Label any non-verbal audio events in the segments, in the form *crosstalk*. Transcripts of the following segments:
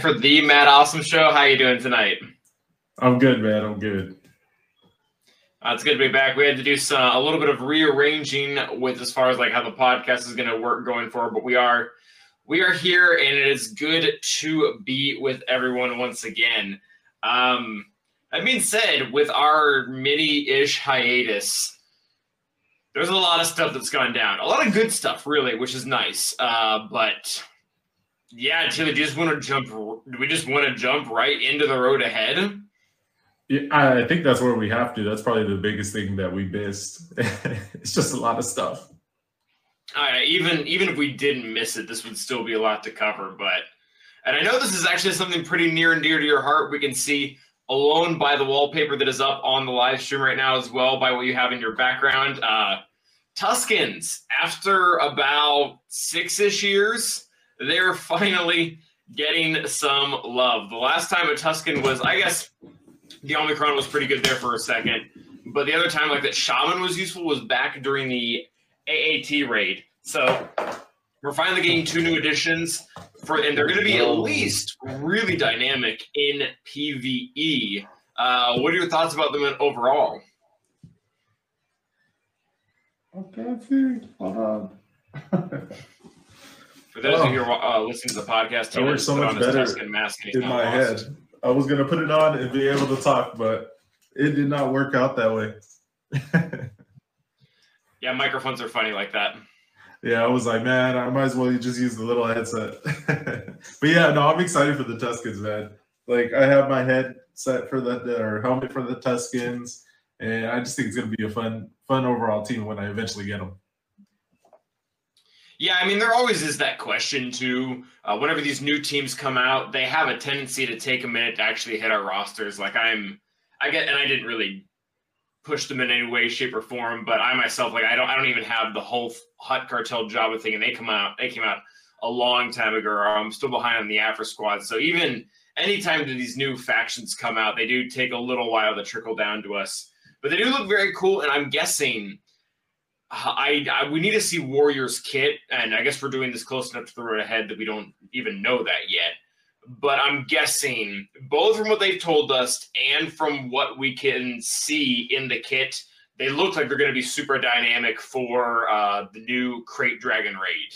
back for the Mad Awesome Show. How you doing tonight? I'm good, man. I'm good. Uh, it's good to be back. We had to do some, a little bit of rearranging with as far as like how the podcast is going to work going forward, but we are we are here, and it is good to be with everyone once again. Um, that being said, with our mini-ish hiatus, there's a lot of stuff that's gone down. A lot of good stuff, really, which is nice. Uh, but yeah, Tilo, do you just want to jump? Do we just want to jump right into the road ahead? Yeah, I think that's where we have to. That's probably the biggest thing that we missed. *laughs* it's just a lot of stuff. Uh, even even if we didn't miss it, this would still be a lot to cover. But and I know this is actually something pretty near and dear to your heart. We can see alone by the wallpaper that is up on the live stream right now, as well by what you have in your background. Uh, Tuskens, after about six-ish years, they're finally getting some love. The last time a Tusken was, I guess, the Omicron was pretty good there for a second, but the other time like that Shaman was useful was back during the AAT raid. So we're finally getting two new additions for, and they're going to be at least really dynamic in PVE. Uh, what are your thoughts about them overall? Okay, see. Hold on. For those Oh. of you who are uh, listening to the podcast, Tilo works so much better Tusken mask and In my head, I was gonna put it on and be able to talk, but it did not work out that way. *laughs* Yeah, microphones are funny like that. yeah, I was like, man, I might as well just use the little headset. *laughs* but yeah, no, I'm excited for the Tuskens, man. Like, I have my head set for the or helmet for the Tuskens, and I just think it's gonna be a fun, fun overall team when I eventually get them. Yeah, I mean, there always is that question too. Uh, whenever these new teams come out, they have a tendency to take a minute to actually hit our rosters. Like I'm, I get, and I didn't really push them in any way, shape, or form. But I myself, like, I don't, I don't even have the whole Hutt Cartel Jabba thing, and they come out, they came out a long time ago. I'm still behind on the Aphra Squad. So even anytime that these new factions come out, they do take a little while to trickle down to us. But they do look very cool, and I'm guessing I, I we need to see Warriors kit, and I guess we're doing this close enough to the road ahead that we don't even know that yet. But I'm guessing both from what they've told us and from what we can see in the kit, they look like they're going to be super dynamic for uh, the new Krayt Dragon raid.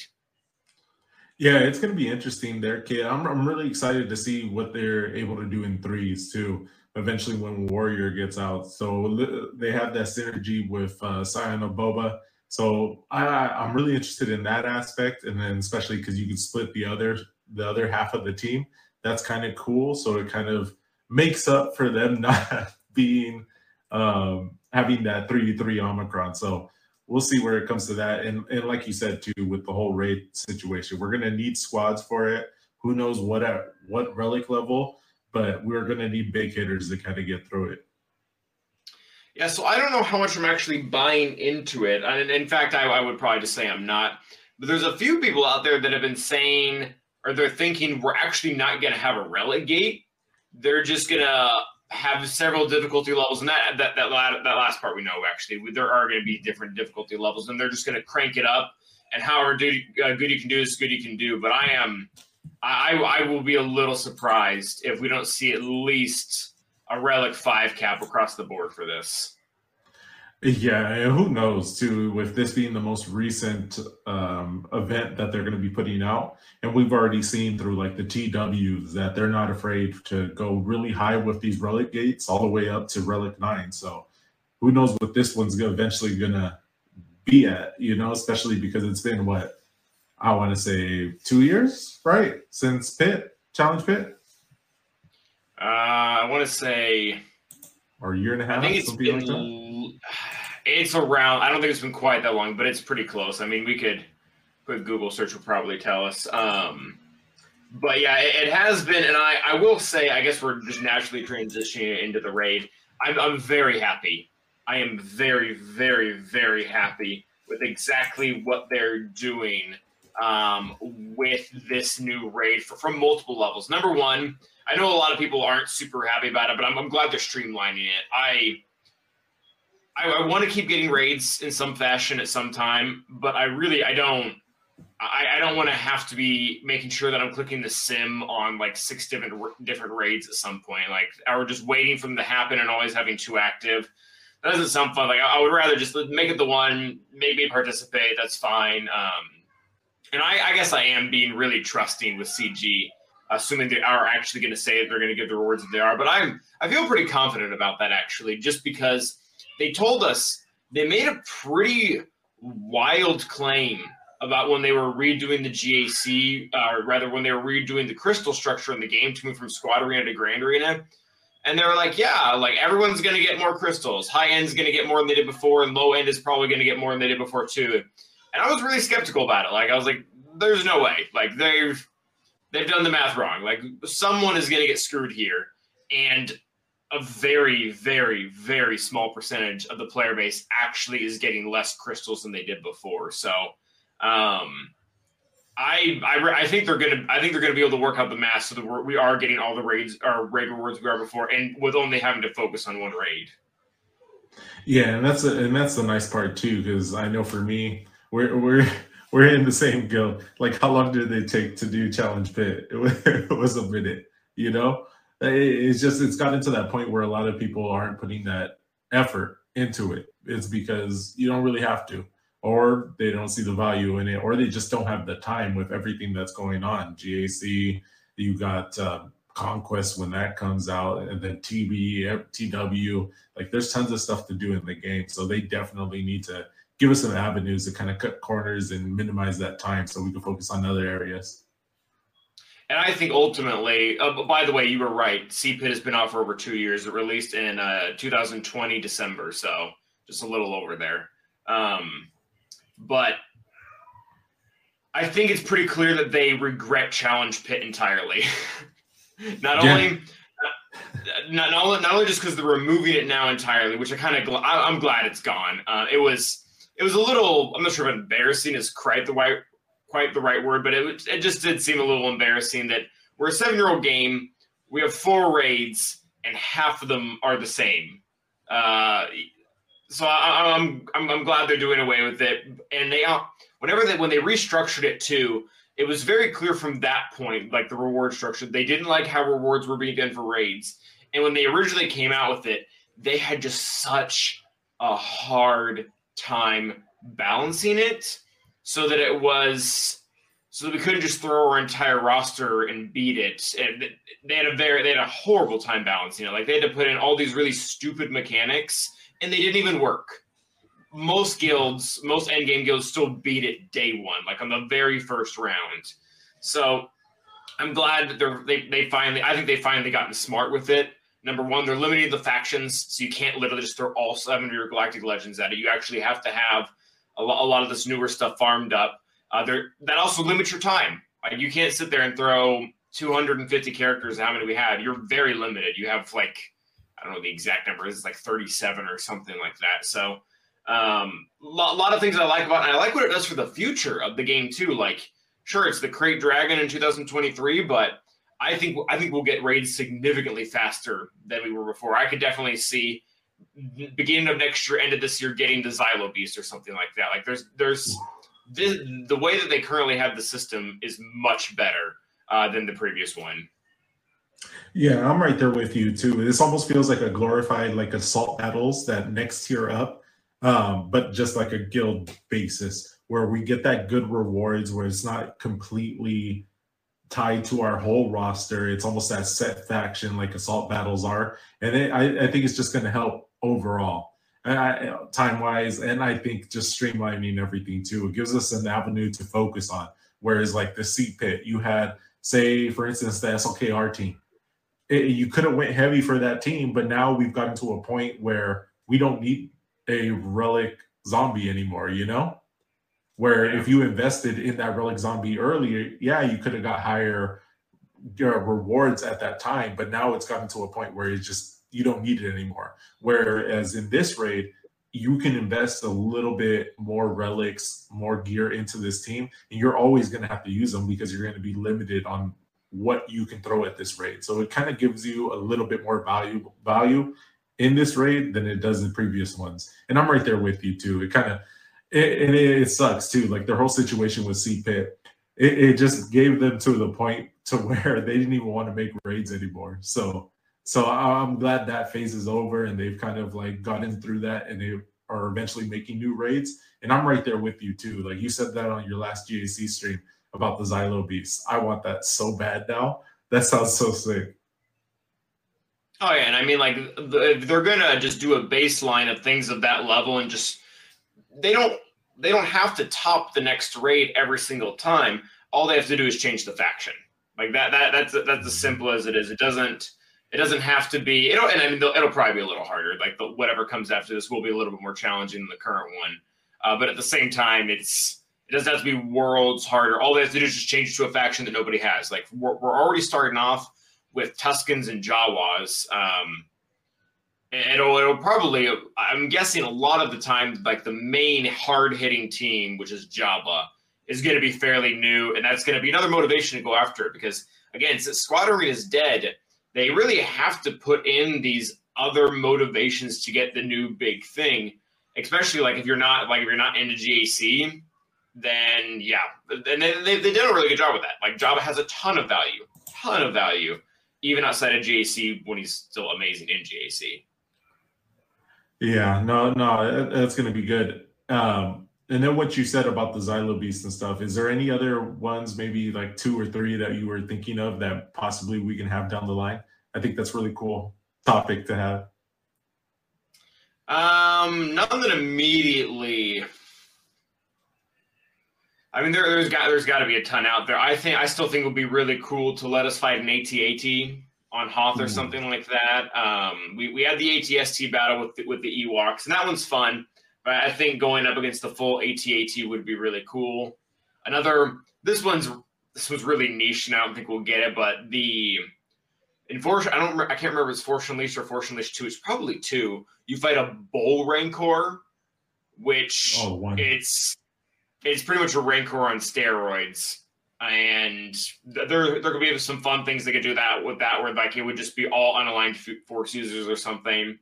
Yeah, it's going to be interesting there, kid. I'm, I'm really excited to see what they're able to do in threes too. Eventually, when Warrior gets out, so they have that synergy with uh, Sion of Boba. So I, I'm really interested in that aspect, and then especially because you can split the other the other half of the team. That's kind of cool. So it kind of makes up for them *laughs* not being um, having that three three Omicron. So we'll see where it comes to that. And and like you said too, with the whole raid situation, we're gonna need squads for it. Who knows what at what relic level, but we're gonna need big hitters to kind of get through it. Yeah, so I don't know how much I'm actually buying into it. And in fact, I, I would probably just say I'm not. But there's a few people out there that have been saying, or they're thinking, we're actually not going to have a relic gate. They're just going to have several difficulty levels. And that, that, that, la- that last part we know, actually. There are going to be different difficulty levels, and they're just going to crank it up. And however do, uh, good you can do is good you can do. But I am, I, I will be a little surprised if we don't see at least a relic five cap across the board for this. Yeah, and who knows too, with this being the most recent um, event that they're going to be putting out. And we've already seen through like the TWs that they're not afraid to go really high with these relic gates all the way up to relic nine. So who knows what this one's eventually going to be at, you know, especially because it's been what I want to say two years, right? Since Pit, Challenge Pit, Uh, I want to say or a year and a half, I think it's been like it's around. I don't think it's been quite that long, but it's pretty close. I mean, we could quick Google search will probably tell us. Um, but yeah, it, it has been, and I I will say, I guess we're just naturally transitioning into the raid. I'm I'm very happy. I am very very very happy with exactly what they're doing um, with this new raid for, from multiple levels. Number one, I know a lot of people aren't super happy about it, but I'm, I'm glad they're streamlining it. I I, I want to keep getting raids in some fashion at some time, but I really I don't I, I don't want to have to be making sure that I'm clicking the sim on like six different different raids at some point, like or just waiting for them to happen and always having two active. That doesn't sound fun. Like I, I would rather just make it the one, maybe participate. That's fine. Um, and I, I guess I am being really trusting with CG, assuming they are actually going to say that they're going to give the rewards that they are. But I'm I feel pretty confident about that actually, just because they told us they made a pretty wild claim about when they were redoing the GAC, uh, or rather when they were redoing the crystal structure in the game to move from squad arena to grand arena. And they were like, yeah, like everyone's going to get more crystals. High end's going to get more than they did before, and low end is probably going to get more than they did before too. And I was really skeptical about it. Like I was like, there's no way. Like they've they've done the math wrong. Like someone is going to get screwed here, and a very, very, very small percentage of the player base actually is getting less crystals than they did before. So, um, I, I, I think they're gonna, I think they're gonna be able to work out the math so that we are getting all the raids, or raid rewards we are before, and with only having to focus on one raid. Yeah, and that's a, and that's the nice part too, because I know for me, we're we're *laughs* we're in the same guild. Like, how long did they take to do challenge pit? *laughs* It was, a minute, you know. It- It's just it's gotten to that point where a lot of people aren't putting that effort into it. It's because you don't really have to, or they don't see the value in it, or they just don't have the time with everything that's going on. GAC, you got uh, Conquest when that comes out, and then TB, TW. Like, there's tons of stuff to do in the game, so they definitely need to give us some avenues to kind of cut corners and minimize that time so we can focus on other areas. And I think ultimately, uh, by the way, you were right. CPIT has been out for over two years. It released in uh, 2020 December, so just a little over there. Um, but I think it's pretty clear that they regret Challenge Pit entirely. *laughs* not Yeah. only. Not, not only, not only just because they're removing it now entirely, which I kind of gl- I'm glad it's gone. Uh, it was it was a little I'm not sure if embarrassing is quite the right quite the right word, but it it just did seem a little embarrassing that we're a seven year old game. We have four raids, and half of them are the same. Uh, so I, I'm, I'm I'm glad they're doing away with it. And they uh, whenever they when they restructured it too, it was very clear from that point, like the reward structure, they didn't like how rewards were being done for raids. And when they originally came out with it, they had just such a hard time balancing it so that it was so that we couldn't just throw our entire roster and beat it. And they had a very they had a horrible time balancing it. Like they had to put in all these really stupid mechanics, and they didn't even work. Most guilds, most endgame guilds, still beat it day one, like on the very first round. So I'm glad that they're they, they finally I think they finally gotten smart with it. Number one, they're limiting the factions, so you can't literally just throw all seven of your galactic legends at it. You actually have to have a, a lot of this newer stuff farmed up. Uh, that also limits your time. Like you can't sit there and throw 250 characters. How many we have? You're very limited. You have like I don't know the exact number. It's like 37 or something like that. So um, a lot, lot of things I like about, it. and I like what it does for the future of the game too. Like sure, it's the Krayt Dragon in 2023, but I think I think we'll get raids significantly faster than we were before. I could definitely see beginning of next year, end of this year, getting the Zillo Beast or something like that. Like there's there's this, the way that they currently have the system is much better uh, than the previous one. Yeah, I'm right there with you too. This almost feels like a glorified like assault battles that next tier up, um, but just like a guild basis where we get that good rewards where it's not completely tied to our whole roster. It's almost that set faction like assault battles are, and it, I, I think it's just going to help overall. time wise, and I think just streamlining everything too. It gives us an avenue to focus on. Whereas like the CPIT, you had say for instance the SLKR team. It, you could have went heavy for that team, but now we've gotten to a point where we don't need a relic zombie anymore. You know, where if you invested in that relic zombie earlier, yeah, you could have got higher uh, rewards at that time, but now it's gotten to a point where it's just you don't need it anymore. Whereas in this raid, you can invest a little bit more relics, more gear into this team, and you're always going to have to use them because you're going to be limited on what you can throw at this raid. So it kind of gives you a little bit more value value in this raid than it does in previous ones. And I'm right there with you too. It kind of it, it, it sucks too. Like their whole situation with CPIT, it, it just gave them to the point *laughs* to where they didn't even want to make raids anymore. So so I'm glad that phase is over and they've kind of like gotten through that and they are eventually making new raids. And I'm right there with you too. Like you said that on your last GAC stream about the Zillo Beast. I want that so bad now. That sounds so sick. Oh yeah, and I mean like they're gonna just do a baseline of things of that level and just they don't they don't have to top the next raid every single time. All they have to do is change the faction. Like that that that's that's as simple as it is. It doesn't it doesn't have to be. It'll and I mean it'll probably be a little harder. Like the, whatever comes after this will be a little bit more challenging than the current one. Uh, but at the same time, it's it doesn't have to be worlds harder. All they have to do is just change to a faction that nobody has. Like we're, we're already starting off with Tuskens and Jawas. Um, it'll it'll probably I'm guessing a lot of the time like the main hard hitting team, which is Jabba, is going to be fairly new, and that's going to be another motivation to go after it because again, since squad arena is dead they really have to put in these other motivations to get the new big thing especially like if you're not like if you're not into gac then yeah and they, they, they did a really good job with that. Like Jabba has a ton of value ton of value even outside of gac when he's still amazing in gac yeah no no that's going to be good um and then what you said about the Zillo Beast and stuff, is there any other ones, maybe like two or three that you were thinking of that possibly we can have down the line? I think that's really cool topic to have. Um, nothing immediately. I mean, there, there's got there's got to be a ton out there. I think I still think it would be really cool to let us fight an AT-AT on Hoth or mm. something like that. Um, we, we had the ATST battle with the, with the Ewoks, and that one's fun. But I think going up against the full AT-AT would be really cool. Another, this one's this was really niche, and I don't think we'll get it. But the in Force, I don't, I can't remember if it's Force Unleashed or Force Unleashed Two. It's probably two. You fight a Bull Rancor, which oh, it's it's pretty much a Rancor on steroids. And there, there could be some fun things they could do that with that, where like it would just be all unaligned force users or something.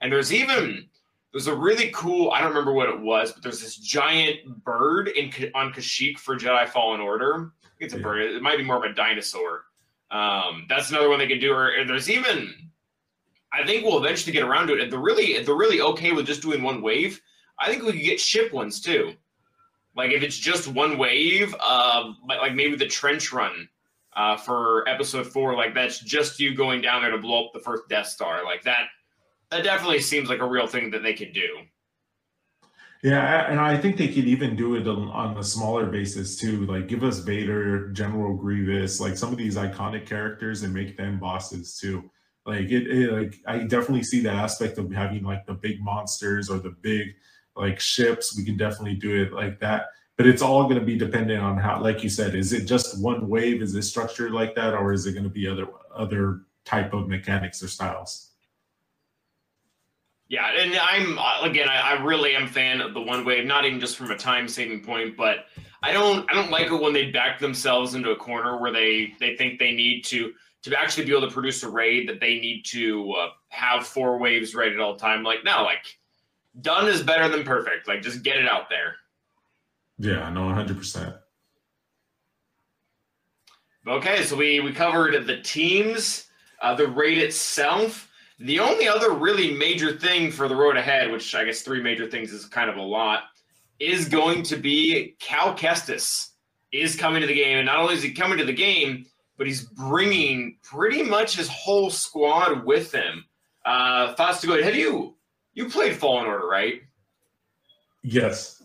And there's even there's a really cool, I don't remember what it was, but there's this giant bird in on Kashyyyk for Jedi Fallen Order. it's a yeah. bird. It might be more of a dinosaur. Um, that's another one they could do. Or there's even, I think we'll eventually get around to it. If they're really, if they're really okay with just doing one wave, I think we could get ship ones too. Like if it's just one wave, uh, like maybe the trench run uh, for episode four, like that's just you going down there to blow up the first Death Star, like that that definitely seems like a real thing that they could do. Yeah, and I think they could even do it on a smaller basis too. Like give us Vader, General Grievous, like some of these iconic characters, and make them bosses too. Like it, it, like I definitely see the aspect of having like the big monsters or the big like ships. We can definitely do it like that. But it's all going to be dependent on how, like you said, is it just one wave? Is it structured like that, or is it going to be other other type of mechanics or styles? Yeah, and I'm again, I, I, really am fan of the one wave, not even just from a time saving point, but I don't I don't like it when they back themselves into a corner where they they think they need to to actually be able to produce a raid that they need to uh, have four waves ready at all time. Like no, like done is better than perfect. Like just get it out there. Yeah, no, hundred percent. Okay, so we we covered the teams, uh, the raid itself. The only other really major thing for the road ahead, which I guess three major things is kind of a lot, is going to be Cal Kestis is coming to the game. And not only is he coming to the game, but he's bringing pretty much his whole squad with him. Uh, thoughts to go ahead. Have you You played Fallen Order, right? Yes.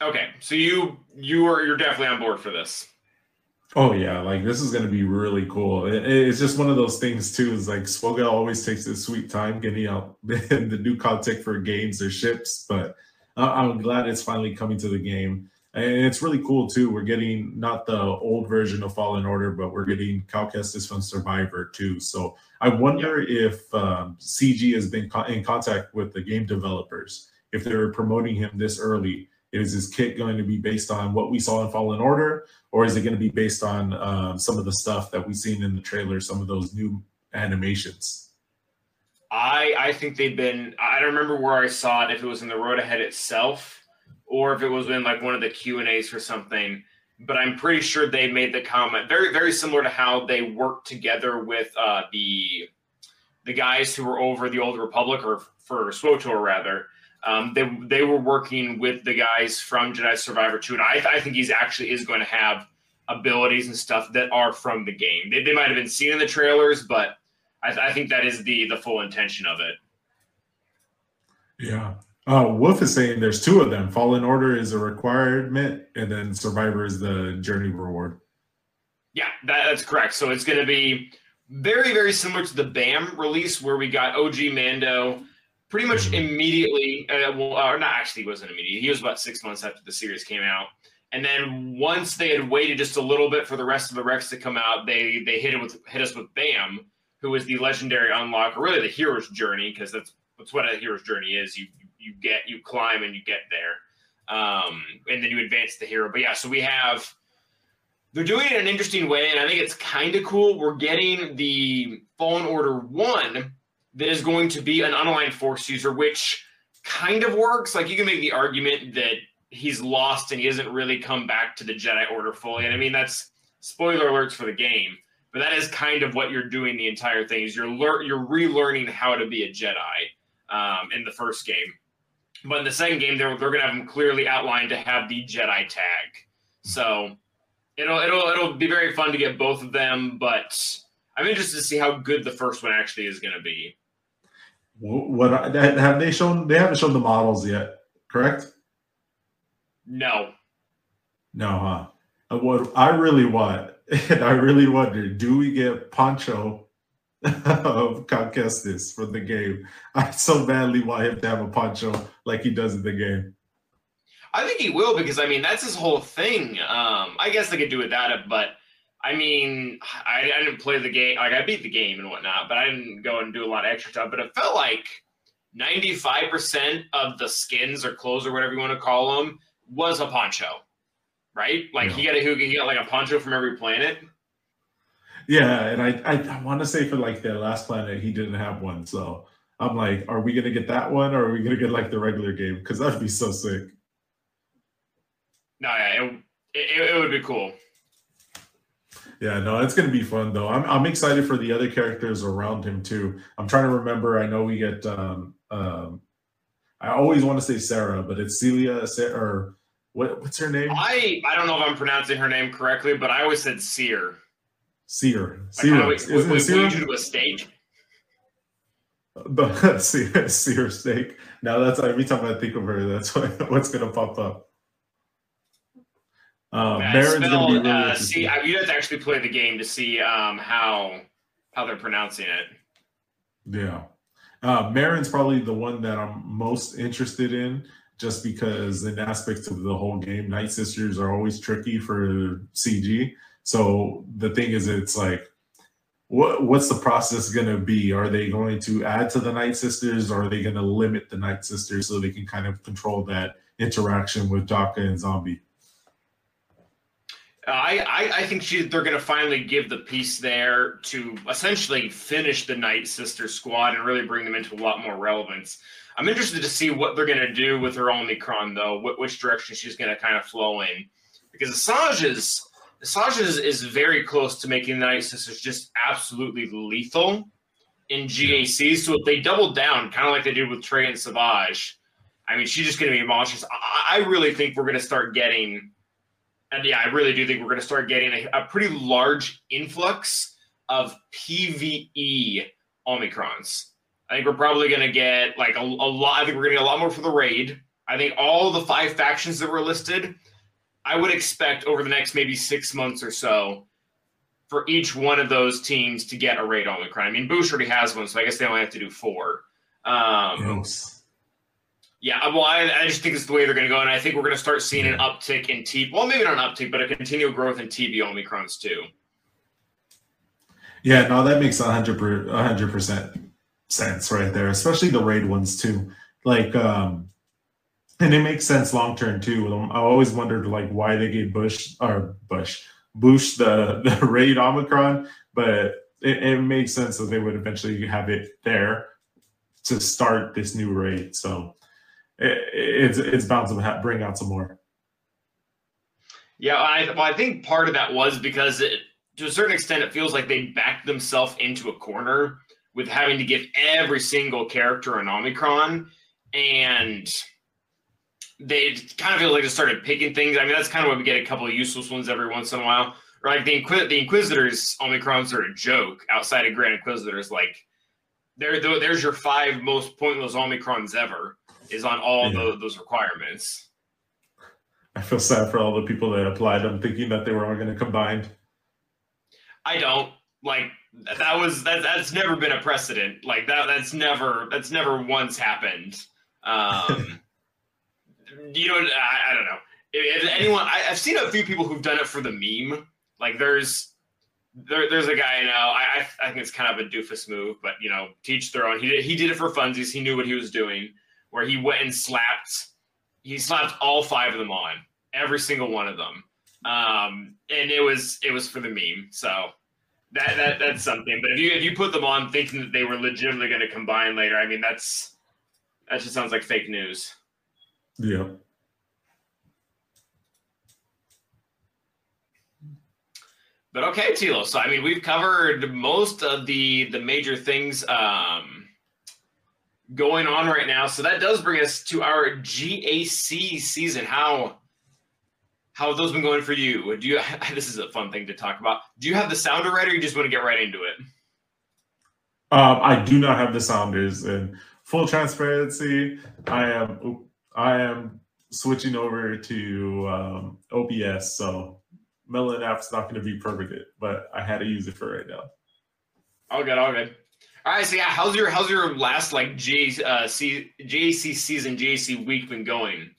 Okay, so you you are you're definitely on board for this. Oh yeah, like this is gonna be really cool. It- it's just one of those things too. Is like SWGOH always takes his sweet time getting out *laughs* the new content for games or ships, but I- I'm glad it's finally coming to the game. And it's really cool too. We're getting not the old version of Fallen Order, but we're getting Cal Kestis from Survivor too. So I wonder if um, CG has been co- in contact with the game developers if they're promoting him this early. Is his kit going to be based on what we saw in Fallen Order, or is it going to be based on um, some of the stuff that we've seen in the trailer, some of those new animations? I I think they've been. I don't remember where I saw it. If it was in the road ahead itself, or if it was in like one of the Q and A's or something. But I'm pretty sure they made the comment very very similar to how they worked together with uh, the the guys who were over the Old Republic or for SWTOR rather. Um, they they were working with the guys from Jedi Survivor 2, and I, I think he's actually is going to have abilities and stuff that are from the game. They, they might have been seen in the trailers, but I, I think that is the the full intention of it. Yeah. Uh, Wolf is saying there's two of them. Fallen Order is a requirement, and then Survivor is the journey reward. Yeah, that, that's correct. So it's going to be very, very similar to the BAM release where we got OG Mando pretty much Mhm. immediately. Uh, well, or not actually, he wasn't immediate. He was about six months after the series came out. And then once they had waited just a little bit for the rest of the Rex to come out, they they hit it with hit us with BAM, who is the legendary unlock, or really the hero's journey, because that's that's what a hero's journey is. You you get you climb and you get there, um, and then you advance the hero. But yeah, so we have they're doing it in an interesting way, and I think it's kind of cool. We're getting the Fallen Order one that is going to be an unaligned force user, which kind of works. Like you can make the argument that he's lost and he hasn't really come back to the Jedi Order fully. And I mean that's spoiler alerts for the game, but that is kind of what you're doing the entire thing. Is you're lear- you're relearning how to be a Jedi um, in the first game, but in the second game they're they're going to have them clearly outlined to have the Jedi tag. So it'll it'll it'll be very fun to get both of them, but I'm interested to see how good the first one actually is going to be. What have they shown? They haven't shown the models yet, correct? No, No, huh? Uh, what I really want, *laughs* and I really wonder, do we get Poncho of Cal Kestis for the game? I so badly want him to have a poncho like he does in the game. I think he will because I mean that's his whole thing. Um, I guess they could do without it, but I mean I, I didn't play the game. Like I beat the game and whatnot, but I didn't go and do a lot of extra stuff. But it felt like ninety five percent of the skins or clothes or whatever you want to call them was a poncho, right? Like he got a he got like a poncho from every planet. Yeah, and I I, I want to say for like the last planet he didn't have one, so I'm like, are we gonna get that one, or are we gonna get like the regular game? Because that'd be so sick. No, yeah, it, it, it would be cool. Yeah, no, it's gonna be fun though. I'm I'm excited for the other characters around him too. I'm trying to remember. I know we get um um I always want to say Sarah, but it's Celia Sarah or what what's her name? I I don't know if I'm pronouncing her name correctly, but I always said seer. Seer. Like, we- Isn't we- it we- do a steak. The *laughs* Seer, Seer steak. Now that's every time I think of her, that's *laughs* what, what's gonna pop up. Gonna be spelled, really uh, see, I- you have to actually play the game to see um, how how they're pronouncing it. Yeah. Uh, Merrin's probably the one that I'm most interested in just because, in aspects of the whole game, Night Sisters are always tricky for CG. So the thing is, it's like, what what's the process going to be? Are they going to add to the Night Sisters or are they going to limit the Night Sisters so they can kind of control that interaction with Daka and Zombie? I, I I think she, they're going to finally give the piece there to essentially finish the Night Sister squad and really bring them into a lot more relevance. I'm interested to see what they're going to do with her Omicron, though, wh- which direction she's going to kind of flow in, because Asajj Asajj is, is very close to making the Night Sisters just absolutely lethal in GAC. So if they double down, kind of like they did with Trey and Savage, I mean, she's just going to be monstrous. I, I really think we're going to start getting and yeah, I really do think we're going to start getting a, a pretty large influx of PVE Omicrons. I think we're probably going to get like a, a lot. I think we're going to get a lot more for the raid. I think all the five factions that were listed, I would expect over the next maybe six months or so for each one of those teams to get a raid Omicron. I mean, Boushh already has one, so I guess they only have to do four. Um, Yes. yeah, well, I, I just think it's the way they're going to go, and I think we're going to start seeing an uptick in T. Well, maybe not an uptick, but a continual growth in TB Omicrons too. Yeah, no, that makes a hundred hundred percent sense right there, especially the raid ones too. Like, um, and it makes sense long term too. Um, I always wondered like why they gave Bush or Bush Bush the *laughs* the raid Omicron, but it, it makes sense that they would eventually have it there to start this new raid. So it, it's it's bound to bring out some more. Yeah, I, well, I think part of that was because it, to a certain extent, it feels like they backed themselves into a corner with having to give every single character an Omicron, and they kind of feel like they started picking things. I mean, that's kind of why we get a couple of useless ones every once in a while. Right? the, Inquis- the Inquisitors Omicrons are a joke outside of Grand Inquisitors. Like, there, there's your five most pointless Omicrons ever is on all Yeah. tho- those requirements. I feel sad for all the people that applied. I'm thinking that they were all going to combine. I don't like that was that that's never been a precedent. Like that that's never that's never once happened. Um *laughs* you know I, I don't know. If, anyone I, I've seen a few people who've done it for the meme. Like there's there, there's a guy I know. I, I I think it's kind of a doofus move, but you know, teach their own. He did, he did it for funsies. He knew what he was doing. Where he went and slapped, he slapped all five of them on, every single one of them, um, and it was it was for the meme. So that that that's something. But if you if you put them on thinking that they were legitimately going to combine later, I mean that's that just sounds like fake news. Yeah. But okay, Tilo. So I mean, we've covered most of the the major things um, going on right now. So that does bring us to our GAC season. How how have those been going for you? Do you? *laughs* This is a fun thing to talk about. Do you have the sounder right, or you just want to get right into it? Um, I do not have the Sounders, and full transparency, I am I am switching over to um, OBS, so Melon app's not going to be perfect, but I had to use it for right now. All good, all good. All right, so yeah, how's your how's your last like G uh, C, JAC season, JC week been going?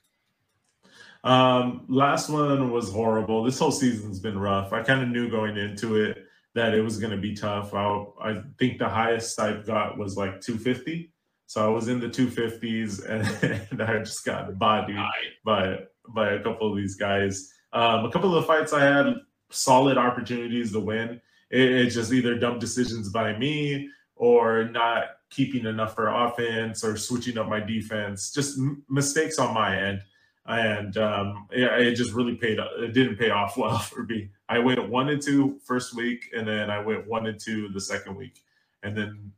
Um, last one was horrible. This whole season's been rough. I kind of knew going into it that it was going to be tough. I, I think the highest I've got was like 250. So I was in the 250s and, *laughs* and I just got bodied by by a couple of these guys. Um, a couple of the fights I had solid opportunities to win. It, it's just either dumb decisions by me or not keeping enough for offense or switching up my defense. Just m- mistakes on my end, and um, it, it just really paid. It didn't pay off *laughs* well for me. I went one and two first week, and then I went one and two the second week, and then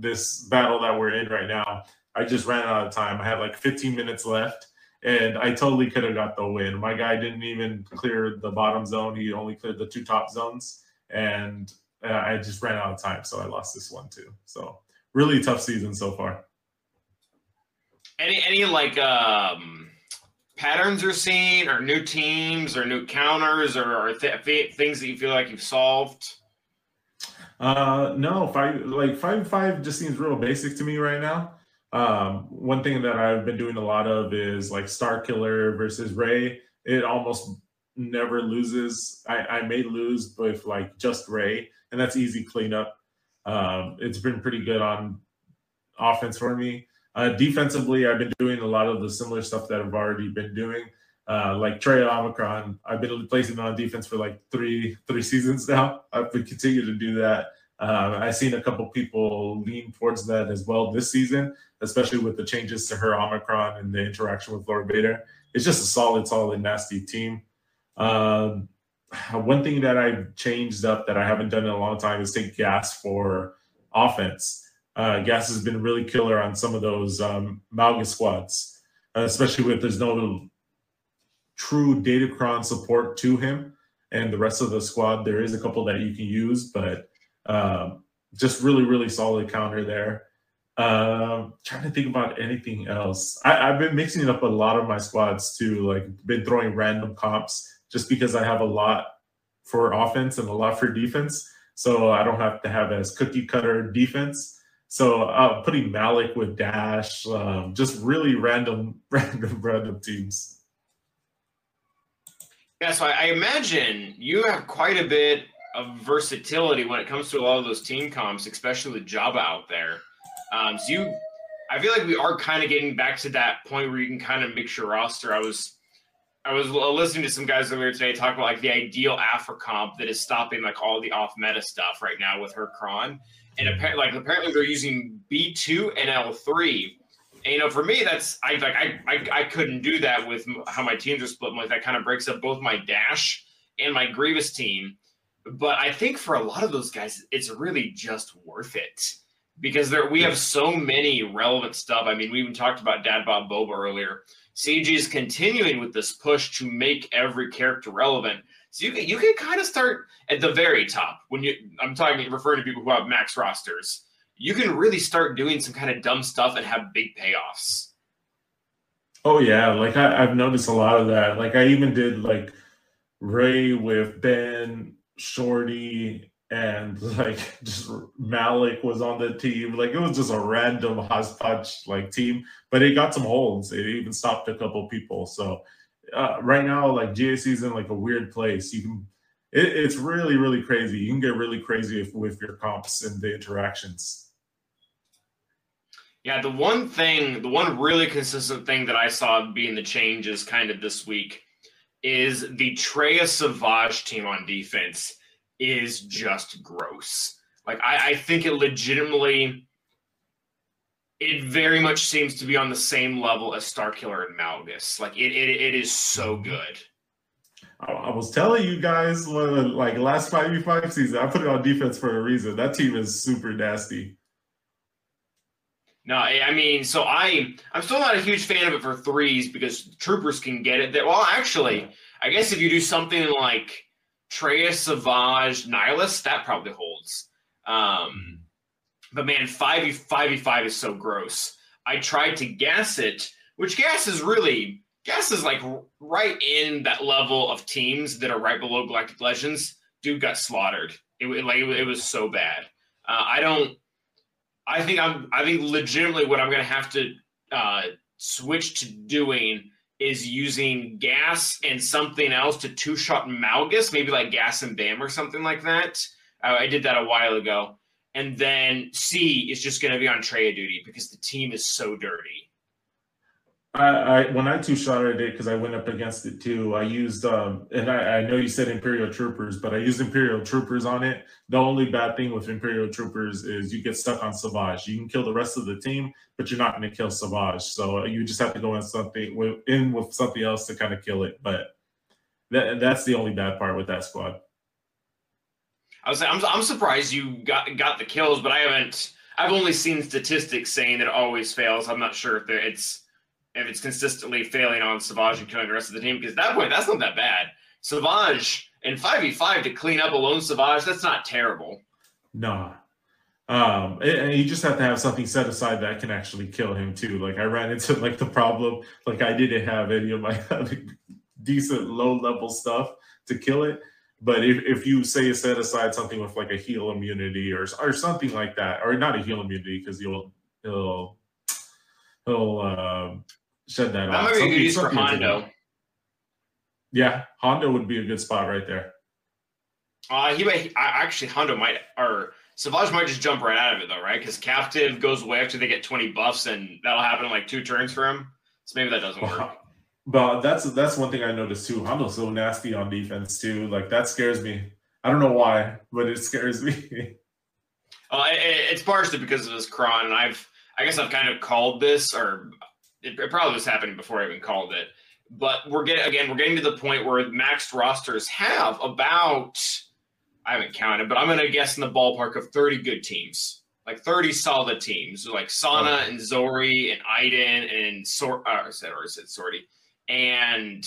this battle that we're in right now, I just ran out of time. I had like 15 minutes left and I totally could have got the win. My guy didn't even clear the bottom zone; he only cleared the two top zones, and uh, I just ran out of time, so I lost this one too. So really tough season so far. Any any like um patterns you're seeing, or new teams, or new counters, or, th- things that you feel like you've solved? Uh, no, five like five five just seems real basic to me right now. Um, one thing that I've been doing a lot of is like Starkiller versus Rey. It almost never loses. I, I may lose with like just Rey, and that's easy cleanup. Um, it's been pretty good on offense for me. Uh, defensively, I've been doing a lot of the similar stuff that I've already been doing. Uh, like Trey Omicron, I've been placing him on defense for like three three seasons now. I've been continue to do that. Um, I've seen a couple people lean towards that as well this season, especially with the changes to her Omicron and the interaction with Lord Vader. It's just a solid, solid, nasty team. Um, one thing that I've changed up that I haven't done in a long time is take gas for offense. Uh, gas has been really killer on some of those um, Malgus squads, especially with there's no true Datacron support to him and the rest of the squad. There is a couple that you can use, but um, just really, really solid counter there. Um, trying to think about anything else. I, I've been mixing up a lot of my squads too. Like been throwing random comps just because I have a lot for offense and a lot for defense. So I don't have to have as cookie cutter defense. So uh, putting Malak with Dash, um, just really random, *laughs* random, random teams. Yeah, so I, I imagine you have quite a bit of versatility when it comes to a lot of those team comps, especially with Jabba out there. Um, so you, I feel like we are kind of getting back to that point where you can kind of mix your roster. I was, I was listening to some guys earlier today talk about like the ideal Aphra comp that is stopping like all the off meta stuff right now with her cron, and apparently, like apparently they're using B two and L three. And, you know, for me, that's I like I, I I couldn't do that with how my teams are split. Like that kind of breaks up both my dash and my Grievous team. But I think for a lot of those guys, it's really just worth it because there we have so many relevant stuff. I mean, we even talked about Dad Bob Boba earlier. CG is continuing with this push to make every character relevant. So you can you can kind of start at the very top when you I'm talking referring to people who have max rosters. You can really start doing some kind of dumb stuff and have big payoffs. Oh yeah, like I, I've noticed a lot of that. Like I even did like Rey with Ben, Shorty, and like *laughs* just Malak was on the team. Like it was just a random hodgepodge like team, but it got some holds. It even stopped a couple people. So uh, right now, like GAC is in like a weird place. You can, it, it's really really crazy. You can get really crazy if, with your comps and the interactions. Yeah, the one thing, the one really consistent thing that I saw being the changes kind of this week is the Traya Savage team on defense is just gross. Like I, I think it legitimately it very much seems to be on the same level as Starkiller and Malgus. Like it, it, it is so good. I, I was telling you guys, like last five v five season, I put it on defense for a reason. That team is super nasty. No, I mean, so I I'm still not a huge fan of it for threes because troopers can get it. There. Well, actually, I guess if you do something like Traya Savage Nihilus, that probably holds. Um, but man, five v five v five is so gross. I tried to gas it, which gas is really gas is like right in that level of teams that are right below Galactic Legends. Dude got slaughtered. It, it like it was so bad. Uh, I don't. I think I'm. I think legitimately what I'm going to have to uh, switch to doing is using gas and something else to two shot Malgus, maybe like gas and bam or something like that. Uh, I did that a while ago. And then C is just going to be on Traya duty because the team is so dirty. I, I when I two shot it because I went up against it too. I used um and I, I know you said Imperial Troopers, but I used Imperial Troopers on it. The only bad thing with Imperial Troopers is you get stuck on Savage. You can kill the rest of the team, but you're not going to kill Savage. So you just have to go in something with in with something else to kind of kill it. But that that's the only bad part with that squad. I was I'm I'm surprised you got got the kills, but I haven't. I've only seen statistics saying that it always fails. I'm not sure if it's if it's consistently failing on Savage and killing the rest of the team, because at that point, that's not that bad. Savage in 5v5 to clean up a lone Savage, that's not terrible. No. Um, and you just have to have something set aside that can actually kill him too. Like I ran into like the problem, like I didn't have any of my *laughs* decent low level stuff to kill it. But if, if you say you set aside something with like a heal immunity or or something like that, or not a heal immunity because you'll he'll he'll uh, shed that I'm off. going to Something- use for something to do. Hondo. Yeah, Hondo would be a good spot right there. Uh, he might I, actually Hondo might or Savage might just jump right out of it though, right? Because captive goes away after they get 20 buffs, and that'll happen in like two turns for him. So maybe that doesn't work. *laughs* But that's that's one thing I noticed too. Hondo's so nasty on defense too. Like that scares me. I don't know why, but it scares *laughs* me. Uh, it, it- it's partially because of his cron, and I've I guess I've kind of called this, or it, it probably was happening before I even called it. But we're getting again, we're getting to the point where maxed rosters have about I haven't counted, but I'm gonna guess in the ballpark of 30 good teams, like 30 solid teams, like Sana and Zori and Iden and Sort. Uh, I said or I said Sorty, and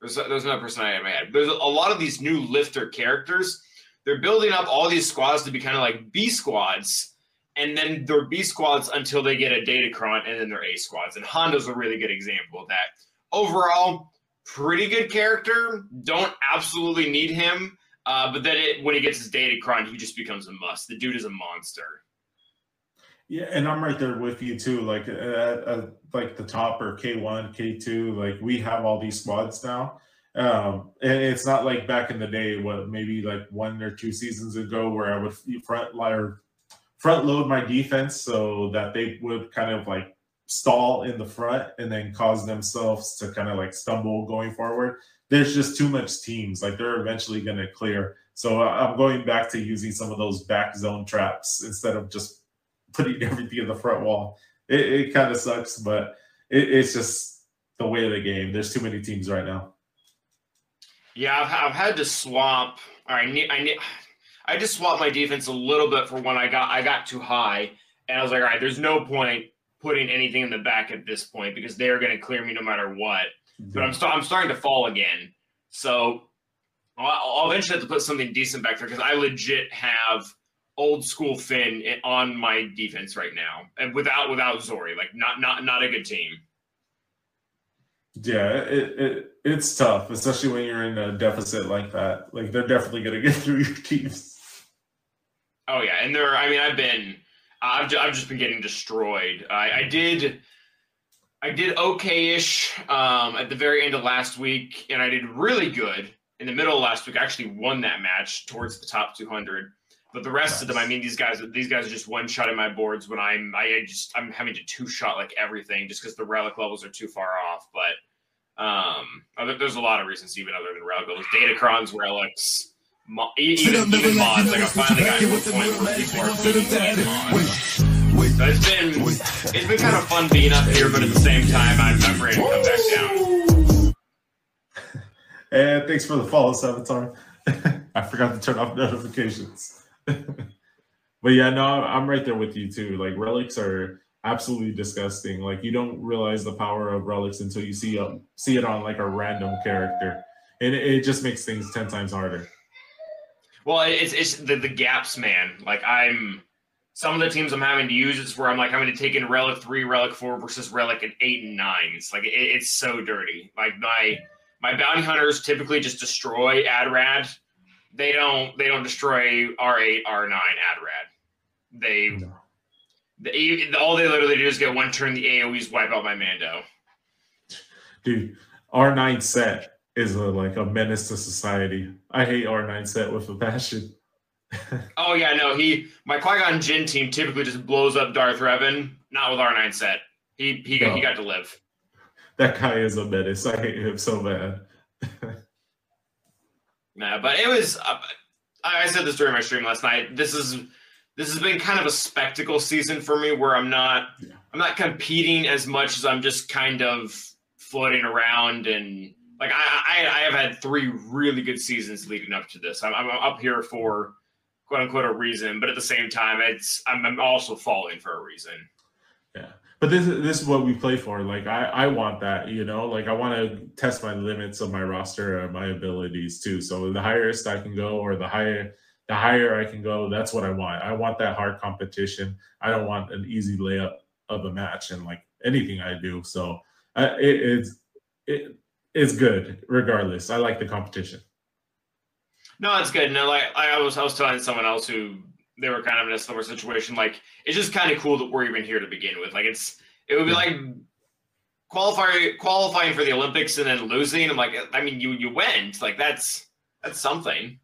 there's there's another person I had in my head. There's a lot of these new lifter characters they're building up all these squads to be kind of like B squads. And then they're B squads until they get a Datacron, and then they're A squads. And Hondo's a really good example of that. Overall, pretty good character. Don't absolutely need him, uh, but then it, when he gets his Datacron, he just becomes a must. The dude is a monster. Yeah, and I'm right there with you too. Like, uh, uh, like the top or K1, K2. Like we have all these squads now. Um, and it's not like back in the day, what maybe like one or two seasons ago, where I would front or front load my defense so that they would kind of like stall in the front and then cause themselves to kind of like stumble going forward. There's just too much teams. Like they're eventually going to clear. So uh, I'm going back to using some of those back zone traps instead of just putting *laughs* everything in the front wall. It, it kind of sucks, but it, it's just the way of the game. There's too many teams right now. Yeah, I've, I've had to swap. All right, I need, I need, I just swapped my defense a little bit for when I got I got too high, and I was like, all right, there's no point putting anything in the back at this point because they're going to clear me no matter what. But I'm st- I'm starting to fall again, so I'll, I'll eventually have to put something decent back there because I legit have old school Finn on my defense right now, and without without Zorii, like not not not a good team. Yeah, it, it it's tough, especially when you're in a deficit like that. Like they're definitely going to get through your *laughs* teams. Oh yeah, and there. I mean, I've been, I've just, I've just been getting destroyed. I, I did, I did okay-ish um, at the very end of last week, and I did really good in the middle of last week. I actually won that match towards the top 200. But the rest nice. of them, I mean, these guys, these guys are just one shot in my boards when I'm, I just, I'm having to two shot like everything just because the relic levels are too far off. But um, there's a lot of reasons even other than relic levels, datacrons, relics, mo- even, even mods. Like I finally got to a point where people are beating mods. So it's been, it's been kind of fun being up here, but at the same time, I'm, I'm ready to come back down. *laughs* And thanks for the follow, Savitar. *laughs* I forgot to turn off notifications. *laughs* but yeah, no, I'm right there with you too. Like relics are absolutely disgusting. Like you don't realize the power of relics until you see a, see it on like a random character, and it, it just makes things ten times harder. Well, it's it's the, the gaps, man. Like I'm some of the teams I'm having to use it's where I'm like I'm going to take in relic three, relic four versus relic at eight and nine. It's like it, it's so dirty. Like my my bounty hunters typically just destroy Adrad they don't they don't destroy R8, R9, Adrad. They, no. they all they literally do is get one turn the AoEs wipe out my Mando. Dude, R9 set is a, like a menace to society. I hate R9 set with a passion. *laughs* oh yeah, no, he my Qui Gon Jinn team typically just blows up Darth Revan. Not with R9 set. He he got, no. he got to live. That guy is a menace. I hate him so bad. *laughs* Nah, but it was. Uh, I said this during my stream last night. This is this has been kind of a spectacle season for me, where I'm not yeah. I'm not competing as much as I'm just kind of floating around and like I, I, I have had three really good seasons leading up to this. I'm, I'm up here for quote unquote a reason, but at the same time, it's I'm, I'm also falling for a reason. Yeah but this this is what we play for. Like I I want that, you know, like I want to test my limits of my roster and my abilities too. So the highest I can go, or the higher the higher I can go, that's what I want. I want that hard competition. I don't want an easy layup of a match and like anything I do. So uh, it, it's it, it's good regardless. I like the competition. No, it's good. No, like I was I was telling someone else who they were kind of in a similar situation. Like it's just kind of cool that we're even here to begin with. Like it's it would be like qualifying qualifying for the Olympics and then losing. I'm like, I mean, you you went. Like that's that's something.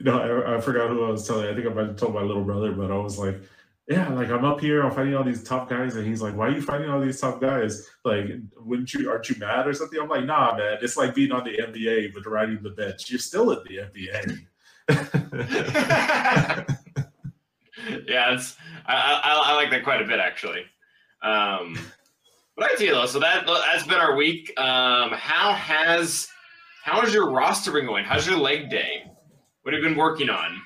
No, I, I forgot who I was telling. I think I might have told my little brother, but I was like, yeah, like I'm up here, I'm fighting all these tough guys, and he's like, why are you fighting all these tough guys? Like, wouldn't you? Aren't you mad or something? I'm like, nah, man. It's like being on the NBA but riding the bench. You're still at the NBA. *laughs* yeah, it's I, I, I like that quite a bit actually. Um, but I you though, so that that's been our week. Um, how has how has your roster been going? How's your leg day? What have you been working on?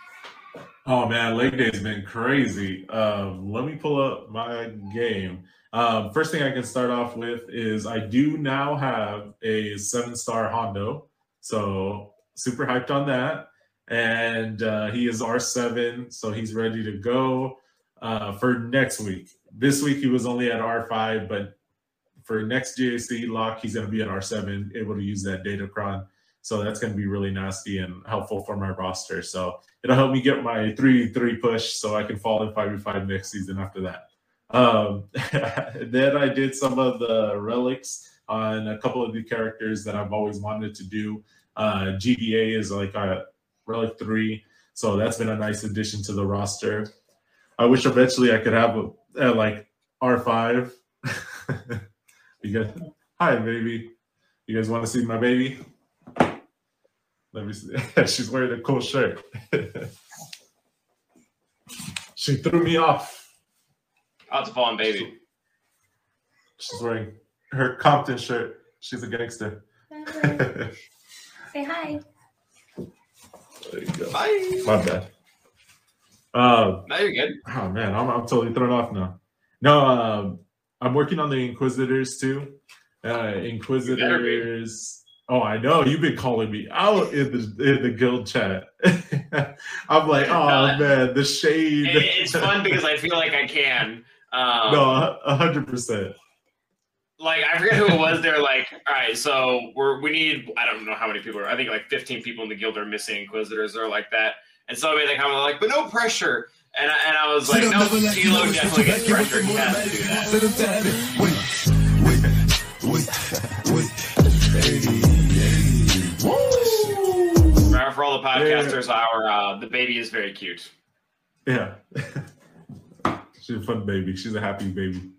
Oh man, leg day has been crazy. Um, let me pull up my game. Um, first thing I can start off with is I do now have a seven star Hondo, so super hyped on that and uh, he is R7, so he's ready to go. uh, for next week. This week he was only at R5, but for next GAC lock, he's going to be at R7, able to use that Datacron. So that's going to be really nasty and helpful for my roster. So it'll help me get my 3 3 push so I can fall in 5v5 next season after that. Um, *laughs* then I did some of the relics on a couple of the characters that I've always wanted to do. Uh, GDA is like a relic 3. So that's been a nice addition to the roster. I wish eventually I could have a, a like R5. *laughs* you guys, hi baby. You guys want to see my baby? Let me see. *laughs* She's wearing a cool shirt. *laughs* she threw me off. Out to fallen baby. She's wearing her Compton shirt. She's a gangster. Say hi. you go. Bye. My bad. Uh, Now you're good. Oh man, I'm, I'm totally thrown off now. No, um, I'm working on the Inquisitors too. Uh, Inquisitors. Oh, I know you've been calling me out in the in the guild chat. *laughs* I'm like, oh No, man, the shade. It- it's fun because I feel like I can. Um, no, a hundred percent. like I forget who it was. They're like, all right, so we're we need I don't know how many people are. I think like 15 people in the guild are missing inquisitors or like that. And so I made the comment like, but no pressure. And I, and I was like, no, Tilo definitely gets pressure. He has to do that. For for all the podcasters, our uh, the baby is very cute. Yeah. *laughs* She's a fun baby. She's a happy baby.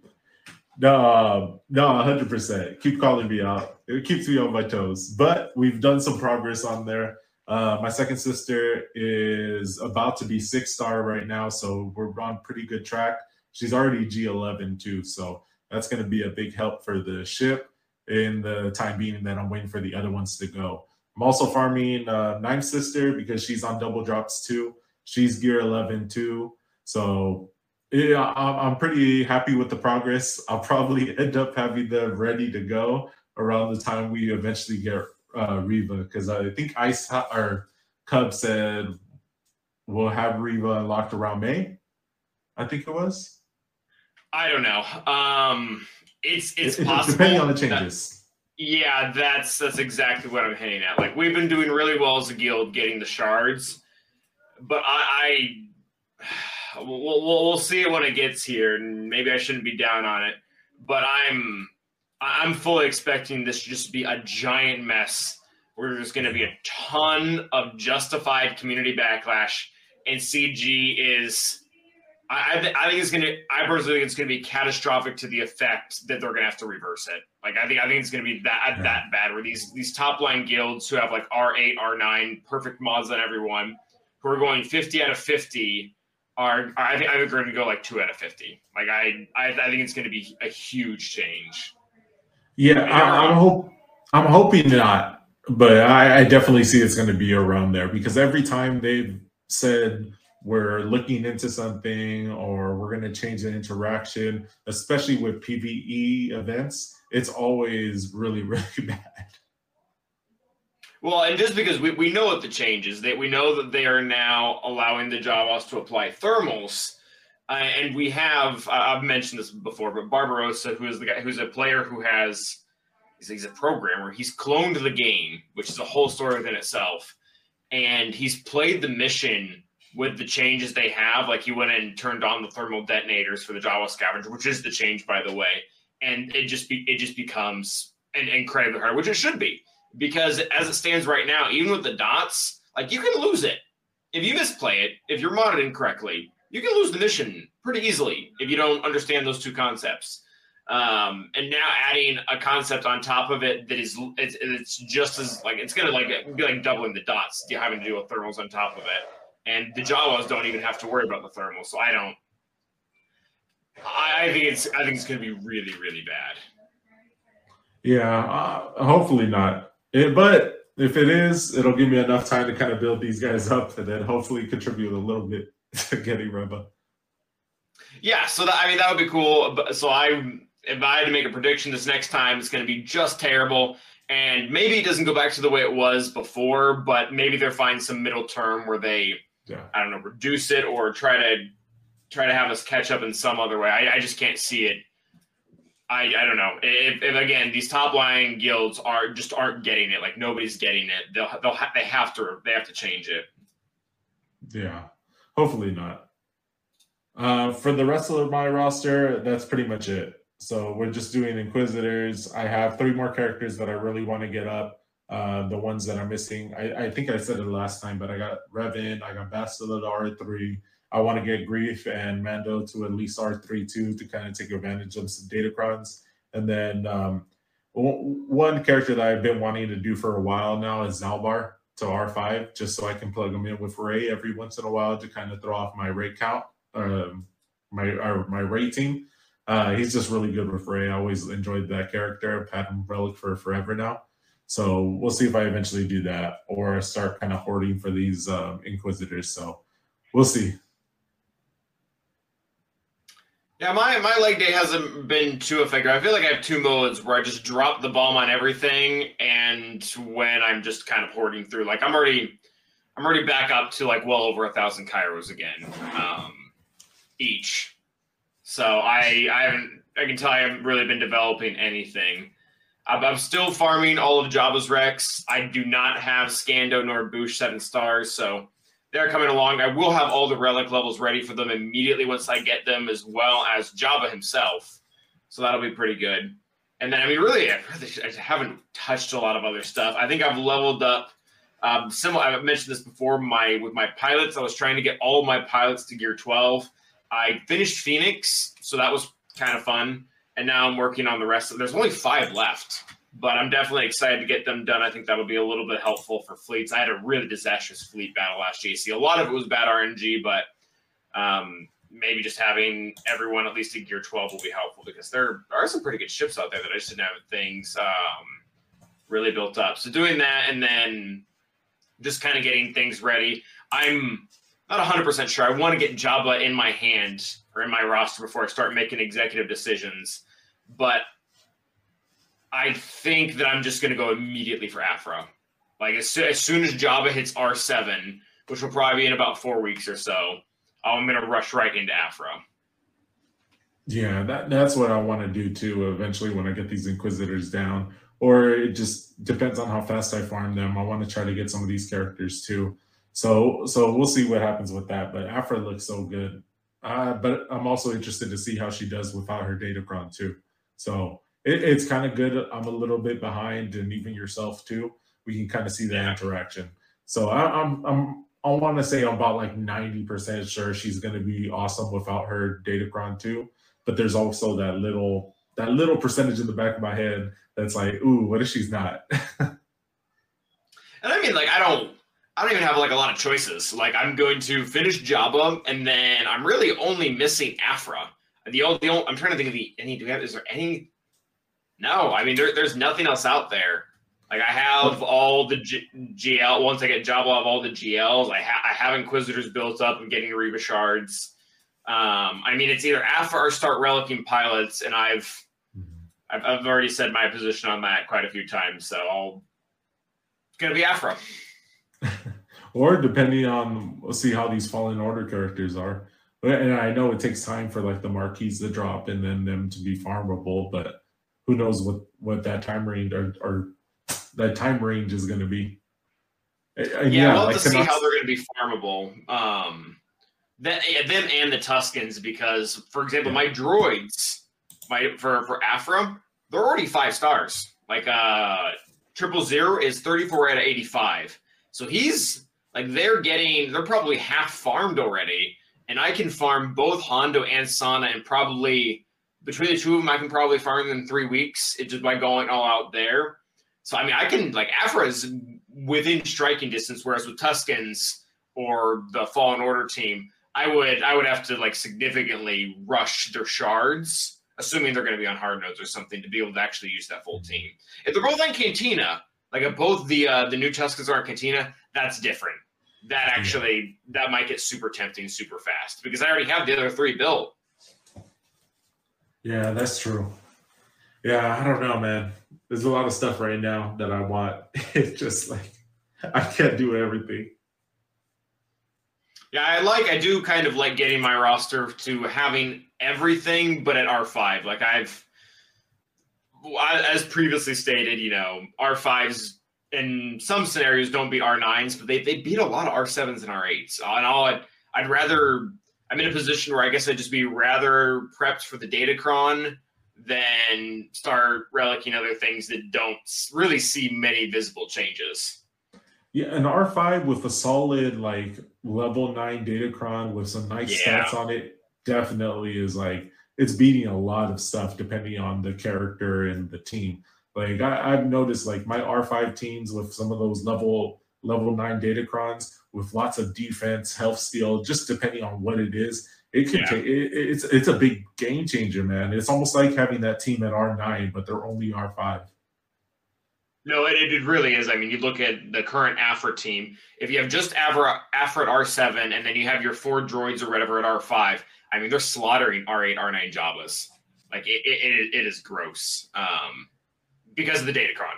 No, um, no, hundred percent. Keep calling me out. It keeps me on my toes. But we've done some progress on there. Uh, my second sister is about to be six star right now, so we're on pretty good track. She's already G11 too, so that's going to be a big help for the ship in the time being that I'm waiting for the other ones to go. I'm also farming uh, ninth sister because she's on double drops too. She's gear 11 too. So yeah, I'm, pretty happy with the progress. *laughs* I'll probably end up having them ready to go around the time we eventually get uh, Reva because I think Ice or Cub said we'll have Reva unlocked around May. I think it was. I don't know. Um, it's it's It- possible. depending on the that- changes. Yeah, that's that's exactly what I'm hitting at. Like we've been doing really well as a guild getting the shards, but I, I we'll, we'll we'll see it when it gets here, and maybe I shouldn't be down on it. But I'm I'm fully expecting this to just be a giant mess where there's going to be a ton of justified community backlash, and CG is. I, I, th- I think it's gonna. I personally think it's gonna be catastrophic to the effect that they're gonna have to reverse it. Like I think I think it's gonna be that Yeah. that bad. Where these these top line guilds who have like R eight, R nine, perfect mods on everyone, who are going fifty out of fifty, are, are I think I think they're gonna go like two out of fifty. Like I I, I think it's gonna be a huge change. Yeah, I, uh, I'm hope I'm hoping not, but I, I definitely see it's going to be around there because every time they've said we're looking into something or we're going to change the interaction, especially with PVE events, it's always really *laughs* really bad. Well, and just because we, we know what the change is, that we know that they are now allowing the Jawas to apply thermals, uh, and we have uh, I've mentioned this before, but Barbarossa, who is the guy who's a player who has he's a programmer, he's cloned the game, which is a whole story within itself, and he's played the mission with the changes they have. Like he went and turned on the thermal detonators for the Jawa scavenger, which is the change by the way, and it just be it just becomes an incredibly hard, which it should be because as it stands right now, even with the dots, like you can lose it if you misplay it. If you're modded incorrectly, you can lose the mission pretty easily if you don't understand those two concepts. Um, and now adding a concept on top of it that is it's, it's just as like it's gonna like be like doubling the dots. Having to do with thermals on top of it, and the Jawas don't even have to worry about the thermal. So I don't. I, I think it's I think it's gonna be really really bad. Yeah, uh, hopefully not. It, but if it is, it'll give me enough time to kind of build these guys *laughs* up and then hopefully contribute a little bit *laughs* to getting Reva. Yeah, so that I mean that would be cool. So I, if I had to make a prediction, this next time it's going to be just terrible, and maybe it doesn't go back to the way it was before, but maybe they'll find some middle term where they, Yeah. I don't know, reduce it or try to try to have us catch up in some other way. I, I just can't see it. I, I don't know if, if again these top line guilds are just aren't getting it like nobody's getting it they'll they'll ha- they have to they have to change it Yeah, hopefully not. Uh, for the rest of my roster, that's pretty much it. So we're just doing Inquisitors. I have three more characters that I really want to get up. Uh, the ones that I'm missing, I, I think I said it last time, but I got Revan, I got Bastila to R3. I want to get Greef and Mando to at least R3 too to kind of take advantage of some datacrons. And then um, one character that I've been wanting to do for a while now is Zaalbar to R5, just so I can plug them in with Rey every once in a while to kind of throw off my rate count, um, my or my rating. Uh, he's just really good with Rey. I always enjoyed that character. I've had him relic for forever now. So we'll see if I eventually do that or start kind of hoarding for these um, Inquisitors. So we'll see. Yeah, my, my leg day hasn't been too effective. I feel like I have two modes where I just drop the bomb on everything, and when I'm just kind of hoarding through, like I'm already, I'm already back up to like well over a thousand Kyros again, um, each. So I I haven't I can tell I haven't really been developing anything. I'm, still farming all of Jabba's Rex. I do not have Scando nor Boushh seven stars, so they're coming along. I will have all the relic levels ready for them immediately once I get them, as well as Jabba himself. So that'll be pretty good. And then, I mean, really, I, really, I haven't touched a lot of other stuff. I think I've leveled up. Um, similar, I've mentioned this before. My with my pilots, I was trying to get all my pilots to gear twelve. I finished Phoenix, so that was kind of fun. And now I'm working on the rest. Of, there's only five left but I'm definitely excited to get them done. I think that'll be a little bit helpful for fleets. I had a really disastrous fleet battle last JC. A lot of it was bad RNG, but um, maybe just having everyone at least in gear 12 will be helpful because there are some pretty good ships out there that I just didn't have things um, really built up. So doing that and then just kind of getting things ready. I'm not 100% sure. I want to get Jabba in my hand or in my roster before I start making executive decisions. But I think that I'm just going to go immediately for Aphra. Like as, soo- as soon as Jabba hits R7, which will probably be in about four weeks or so, I'm going to rush right into Aphra. Yeah, that that's what I want to do too. Eventually, when I get these Inquisitors down, or it just depends on how fast I farm them. I want to try to get some of these characters too. So so we'll see what happens with that. But Aphra looks so good. Uh, but I'm also interested to see how she does without her datacron too. So it, it's kind of good. I'm a little bit behind, and even yourself too. We can kind of see that interaction. So I, I'm I'm I want to say I'm about like 90% sure she's going to be awesome without her datacron too. But there's also that little that little percentage in the back of my head that's like, ooh, what if she's not? *laughs* And I mean, like, I don't, I don't even have like a lot of choices. Like, I'm going to finish Jabba, and then I'm really only missing Aphra. The only, the only I'm trying to think of the any. Do we have? Is there any? No, I mean, there, there's nothing else out there. Like, I have all the G, GL. Once I get Jabba, I have all the GLs. I, ha- I have Inquisitors built up. I'm getting Reva shards. Um, I mean, it's either Aphra or start relicing pilots, and I've, I've I've already said my position on that quite a few times. So I'll. It's gonna be Aphra. *laughs* or depending on we'll see how these fallen order characters are. And I know it takes time for like the marquees to drop and then them to be farmable, but who knows what what that time range or, or that time range is going to be. And- and Yeah, we'll like to see how they're going to be farmable. Um, that yeah, them and the Tuskens, because for example, my droids, my for for Aphra, they're already five stars. Like uh, triple zero is thirty four out of eighty five. So he's like they're getting they're probably half farmed already, and I can farm both Hondo and Sana, and probably between the two of them, I can probably farm them in three weeks. Just by going all out there. So I mean, I can like Aphra is within striking distance, whereas with Tuskens or the Fallen Order team, I would I would have to like significantly rush their shards, assuming they're going to be on hard nodes or something, to be able to actually use that full team. If they're both on Cantina, like if both the uh, the new Tuskens are on Cantina, that's different. That actually that might get super tempting super fast because I already have the other three built. Yeah, that's true. Yeah, I don't know, man. There's a lot of stuff right now that I want. *laughs* It's just like I can't do everything. Yeah, I like. I do kind of like getting my roster to having everything, but at R five. Like I've, as previously stated, you know, R fives in some scenarios don't beat R nines, but they they beat a lot of R sevens and R eights. Uh, and all I'd, I'd rather. I'm in a position where I guess I'd just be rather prepped for the Datacron than start relicking other things that don't really see many visible changes. Yeah, an R5 with a solid like level nine Datacron with some nice Yeah. stats on it definitely is like it's beating a lot of stuff depending on the character and the team. Like I, I've noticed like my R5 teams with some of those level level nine Datacrons with lots of defense, health steal, just depending on what it is. It can Yeah. take it, it's it's a big game changer, man. It's almost like having that team at R9, but they're only R5. No, it, it really is. I mean, you look at the current Aphra team. If you have just Aphra, Aphra at R7, and then you have your four droids or whatever at R5, I mean, they're slaughtering R8, R9 Jawas. Like it, it, it, it is gross um, because of the Datacron.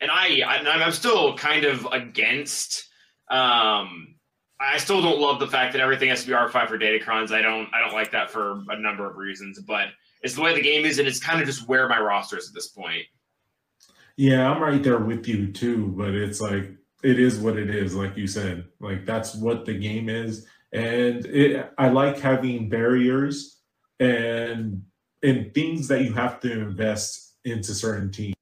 And I, I, I'm still kind of against. Um, I still don't love the fact that everything has to be R5 for Datacrons. I don't, I don't like that for a number of reasons. But it's the way the game is, and it's kind of just where my roster is at this point. Yeah, I'm right there with you too, but it's like it is what it is, like you said. Like that's what the game is. And it I like having barriers and and things that you have to invest into certain teams.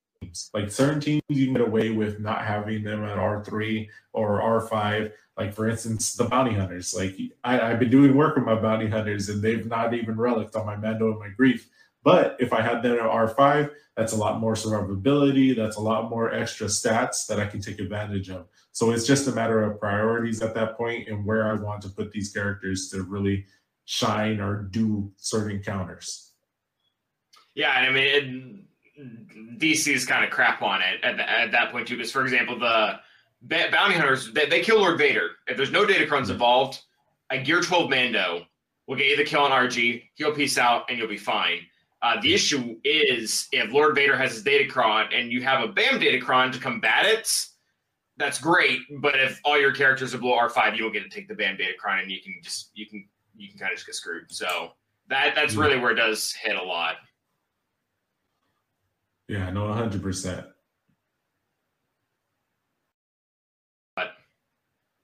Like certain teams you can get away with not having them at R3 or R5. Like for instance, the bounty hunters. Like I, I've been doing work with my bounty hunters and they've not even relicked on my Mando and my Greef. But if I had them at R5, that's a lot more survivability. That's a lot more extra stats that I can take advantage of. So it's just a matter of priorities at that point and where I want to put these characters to really shine or do certain counters. Yeah, I mean, DC's kind of crap on it at, the, at that point too. Because, for example, the bounty hunters they, they kill Lord Vader. If there's no Datacrons hmm. involved, a Gear 12 Mando will get you the kill on RG. He'll peace out, and you'll be fine. Uh, the hmm. issue is if Lord Vader has his Datacron and you have a BAM Datacron to combat it, that's great. But if all your characters are below R5, you don't get to take the BAM Datacron, and you can just you can you can kind of just get screwed. So that that's Yeah. really where it does hit a lot. Yeah, no, 100%. But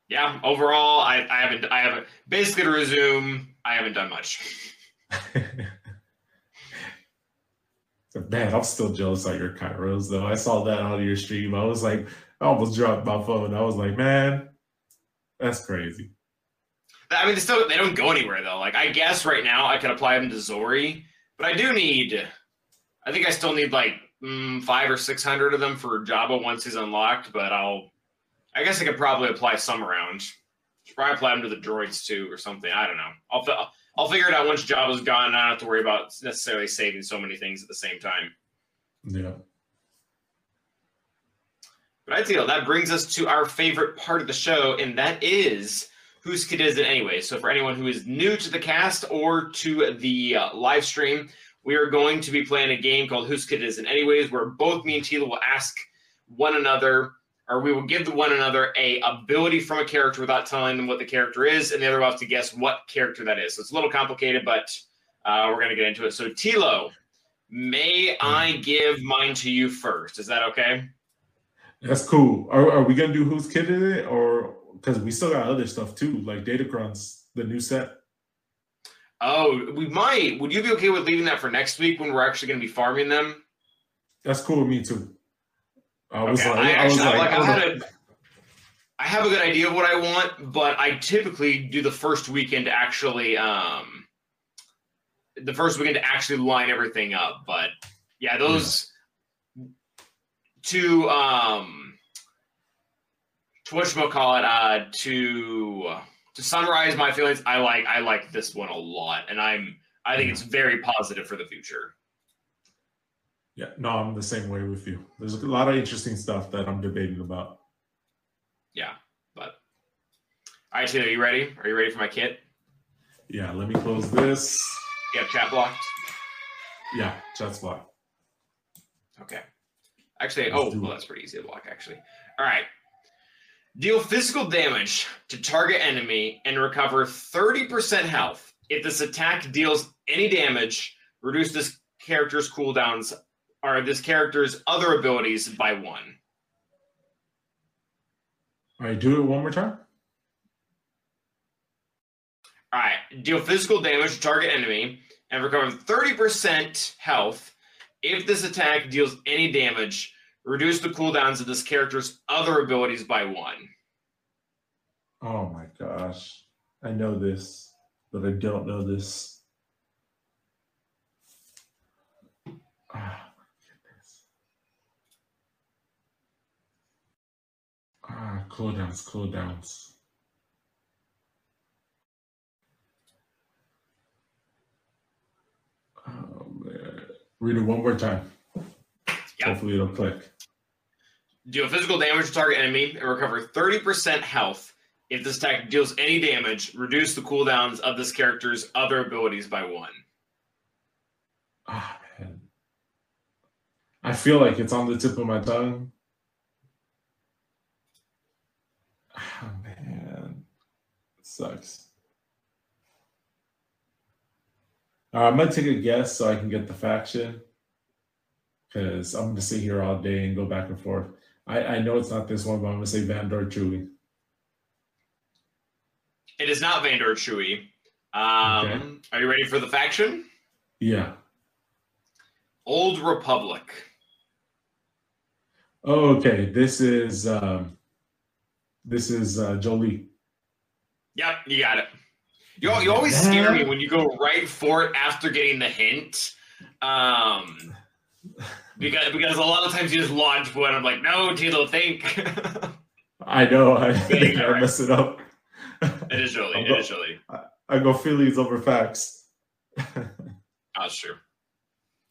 yeah, overall, I, I haven't, I haven't, basically to resume, I haven't done much. *laughs* Man, I'm still jealous of your Kyros though. I saw that on your stream. I was like, I almost dropped my phone. I was like, man, that's crazy. I mean, they still, they don't go anywhere though. Like, I guess right now I could apply them to Zorii, but I do need, I think I still need like mm, five or 600 of them for Jabba once he's unlocked, but I'll, I guess I could probably apply some around. Should probably apply them to the droids too or something. I don't know. I'll, fi- I'll figure it out once Jabba's gone. and I don't have to worry about necessarily saving so many things at the same time. Yeah. But I feel that brings us to our favorite part of the show, and that is whose kid is it anyway. So for anyone who is new to the cast or to the uh, live stream, we are going to be playing a game called Whose Kid Is It Anyways, where both me and Tilo will ask one another, or we will give one another a ability from a character without telling them what the character is, and the other will have to guess what character that is. So it's a little complicated, but uh, we're going to get into it. So Tilo, may I give mine to you first? Is that okay? That's cool. Are, are we gonna do whose kid is it, or because we still got other stuff too, like Datacrons, the new set? Oh, we might. Would you be okay with leaving that for next week when we're actually going to be farming them? That's cool with me too. I was Okay, like, I I, was actually- like, like, I had like- I have a good idea of what I want, but I typically do the first weekend to actually, um, the first weekend to actually line everything up. But yeah, those to um, to what call it, uh, to to summarize my feelings, I like I like this one a lot, and I'm I think it's very positive for the future. yeah, no, I'm the same way with you. There's a lot of interesting stuff that I'm debating about. Yeah, but all right, Tilo, you ready? Are you ready for my kit? Yeah, let me close this. You have chat blocked. Yeah, chat's blocked. Okay. Actually, oh, Let's oh, well, it. that's pretty easy to block. Actually, all right. Deal physical damage to target enemy and recover 30% health. If this attack deals any damage, reduce this character's cooldowns or this character's other abilities by one. All right, do it one more time. All right, deal physical damage to target enemy and recover 30% health. If this attack deals any damage, reduce the cooldowns of this character's other abilities by one. Oh my gosh. I know this, but I don't know this. Ah. Ah, cooldowns, cooldowns. Oh man. Read it one more time. Yeah. Hopefully it'll click. Deal physical damage to target enemy and recover 30% health. If this attack deals any damage, reduce the cooldowns of this character's other abilities by one. Ah man. I feel like it's on the tip of my tongue. Ah man. It sucks. All right, I'm gonna take a guess so I can get the faction. Because I'm gonna sit here all day and go back and forth. I, I know it's not this one, but I'm gonna say Vandor Chewy. It is not Vandor Chewy. Um, Okay. Are you ready for the faction? Yeah. Old Republic. Oh, okay. This is um this is uh Jolee. Yep, you got it. You, you always scare me when you go right for it after getting the hint. Um, because because a lot of times you just launch one. I'm like, no, Tilo, think. *laughs* I know I, it I right. mess it up. it is Jolee. *laughs* It is Jolee. I go Phillies over facts. *laughs* That's true.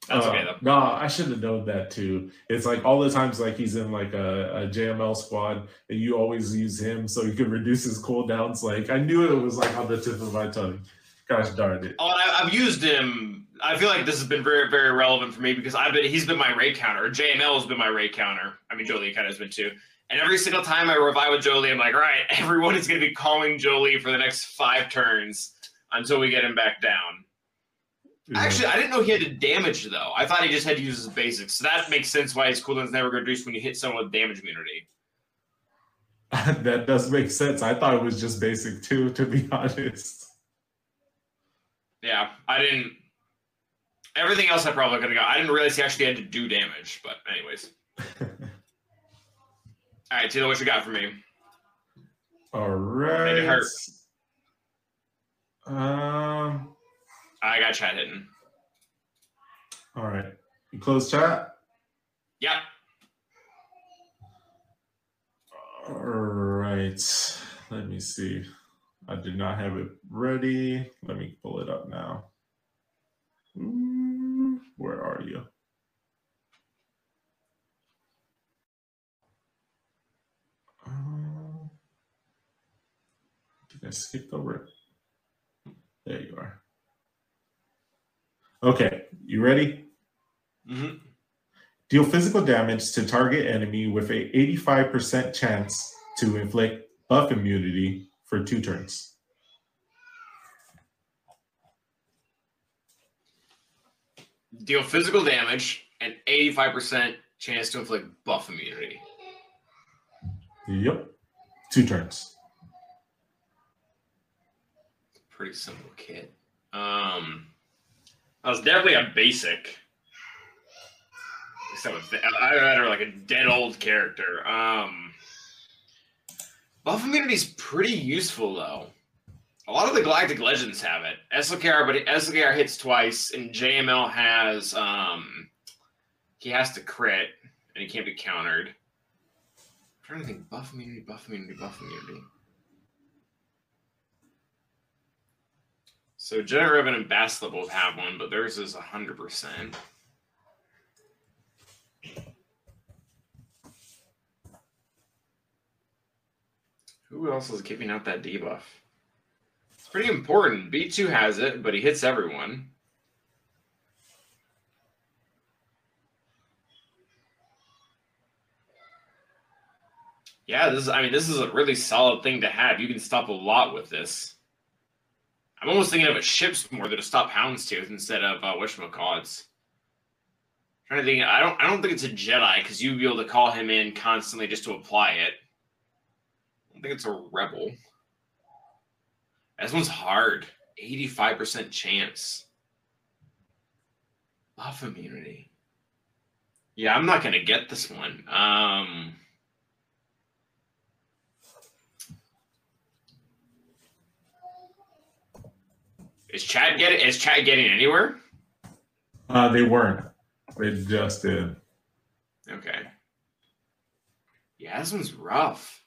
That's Uh, okay though. No, I should have known that too. It's like all the times like he's in like a, a JML squad and you always use him so he can reduce his cooldowns. Like I knew it was like on the tip of my tongue. Gosh darn it. Oh, I, I've used him. I feel like this has been very, very relevant for me because I've been. He's been my raid counter. JML has been my raid counter. I mean, Jolee kind of has been too. And every single time I revive with Jolee, I'm like, all right, *laughs* everyone is going to be calling Jolee for the next five turns until we get him back down. Mm-hmm. Actually, I didn't know he had to damage though. I thought he just had to use his basics. So that makes sense why his cooldown's never reduced when you hit someone with damage immunity. *laughs* that does make sense. I thought it was just basic too, to be *laughs* honest. Yeah, I didn't. Everything else I probably could have got. I didn't realize he actually had to do damage. But anyways, *laughs* all right, Tilo, what you got for me? All right. Make it hurt. Um. I got chat hidden. All right. You close chat. Yep. All right. Let me see. I did not have it ready. Let me pull it up now. Mm, Where are you? Um, did I skip over it? There you are. Okay, you ready? hmm Deal physical damage to target enemy with a 85% chance to inflict buff immunity for two turns. Deal physical damage and 85% chance to inflict buff immunity. Yep. Two turns. Pretty simple kit. Um, I was definitely a basic. With I had her like a dead old character. Um, buff immunity is pretty useful though. A lot of the Galactic Legends have it. SLKR, but SLKR hits twice, and JML has um, he has to crit, and he can't be countered. I'm trying to think, buff immunity, buff immunity, buff immunity. So Jet Ribbon and Baslet both have one, but theirs is hundred percent. Who else is giving out that debuff? Pretty important. B2 has it, but he hits everyone. Yeah, this is. I mean, this is a really solid thing to have. You can stop a lot with this. I'm almost thinking of a ship's more than to stop hounds houndstooth instead of uh, whatchamacallits. Trying to think. I don't. I don't think it's a Jedi because you'd be able to call him in constantly just to apply it. I think it's a rebel. This one's hard. 85% chance. Buff immunity. Yeah, I'm not gonna get this one. Um Is Chad getting is Chad getting anywhere? Uh, they weren't. They just did. Okay. Yeah, this one's rough.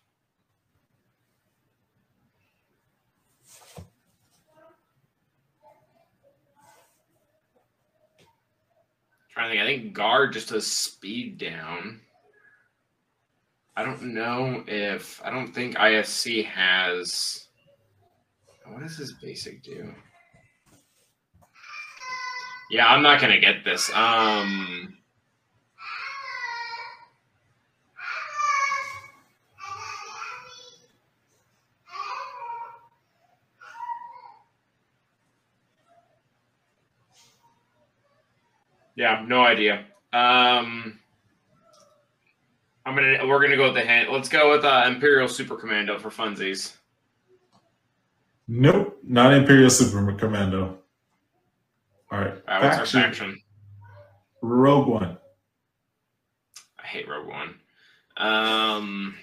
Trying to think, I think guard just does speed down. I don't know if I don't think ISC has. What does his basic do? Yeah, I'm not gonna get this. Um. Yeah, no idea. Um, I'm gonna we're gonna go with the hand. Let's go with uh, Imperial Super Commando for funsies. Nope, not Imperial Super Commando. All right, All right, what's our faction? Rogue One. I hate Rogue One. Um,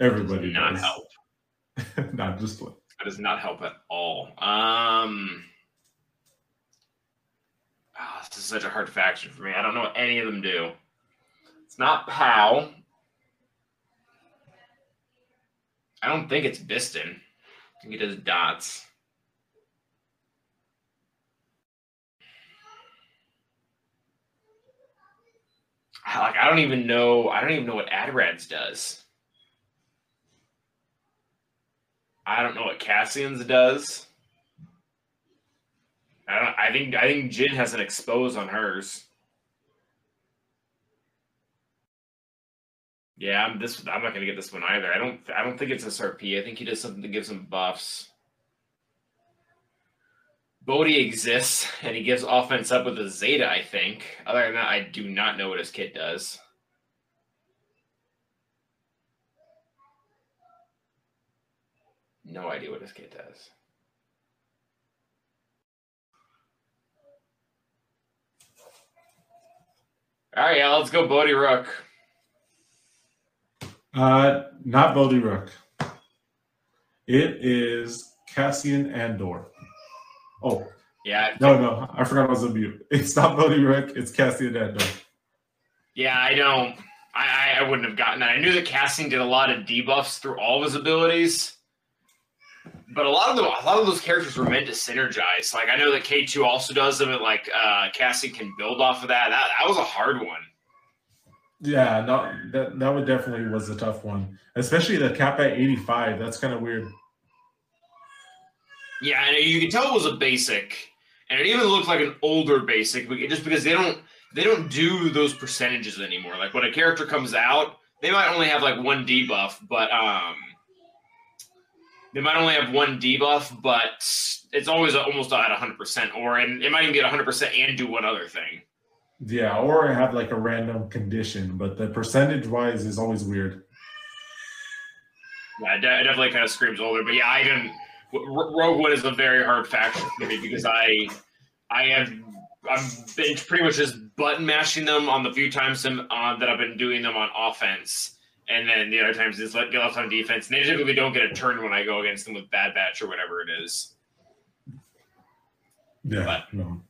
Everybody does not does. help. *laughs* not just one. That does not help at all. Um, this is such a hard faction for me. I don't know what any of them do. It's not Pao. I don't think it's Bistan. I think he does dots. Like I don't even know. I don't even know what Adrads does. I don't know what Cassian's does. I don't. I think. I think Jyn has an expose on hers. Yeah, I'm this. I'm not gonna get this one either. I don't. I don't think it's SRP. I think he does something to give some buffs. Bodhi exists, and he gives offense up with a Zeta. I think. Other than that, I do not know what his kit does. No idea what his kit does. All right, yeah, let's go Bodhi Rook. Uh, not Bodhi Rook. It is Cassian Andor. Oh Yeah, no, no, I forgot I was on mute. *laughs* It's not Bodhi Rook. It's Cassian Andor. yeah, I don't. I, I I wouldn't have gotten that. I knew that Cassian did a lot of debuffs through all of his abilities, but a lot of them, a lot of those characters were meant to synergize. Like I know that K two also does them, and like uh, Cassian can build off of that. That that was a hard one. Yeah, no, that that would definitely was a tough one, especially the cap at eighty five. That's kind of weird. Yeah, and you can tell it was a basic, and it even looked like an older basic, just because they don't they don't do those percentages anymore. Like when a character comes out, they might only have like one debuff, but um, they might only have one debuff, but it's always almost at hundred percent, or and it might even get hundred percent and do one other thing. Yeah, or have like a random condition, but the percentage wise is always weird. Yeah, it definitely kind of screams older, but yeah, I didn't. Rogue One is a very hard faction for me because I, I have, I've been pretty much just button mashing them on the few times uh, that I've been doing them on offense, and then the other times just let get left on defense. And they typically don't get a turn when I go against them with Bad Batch or whatever it is. Yeah, But- no.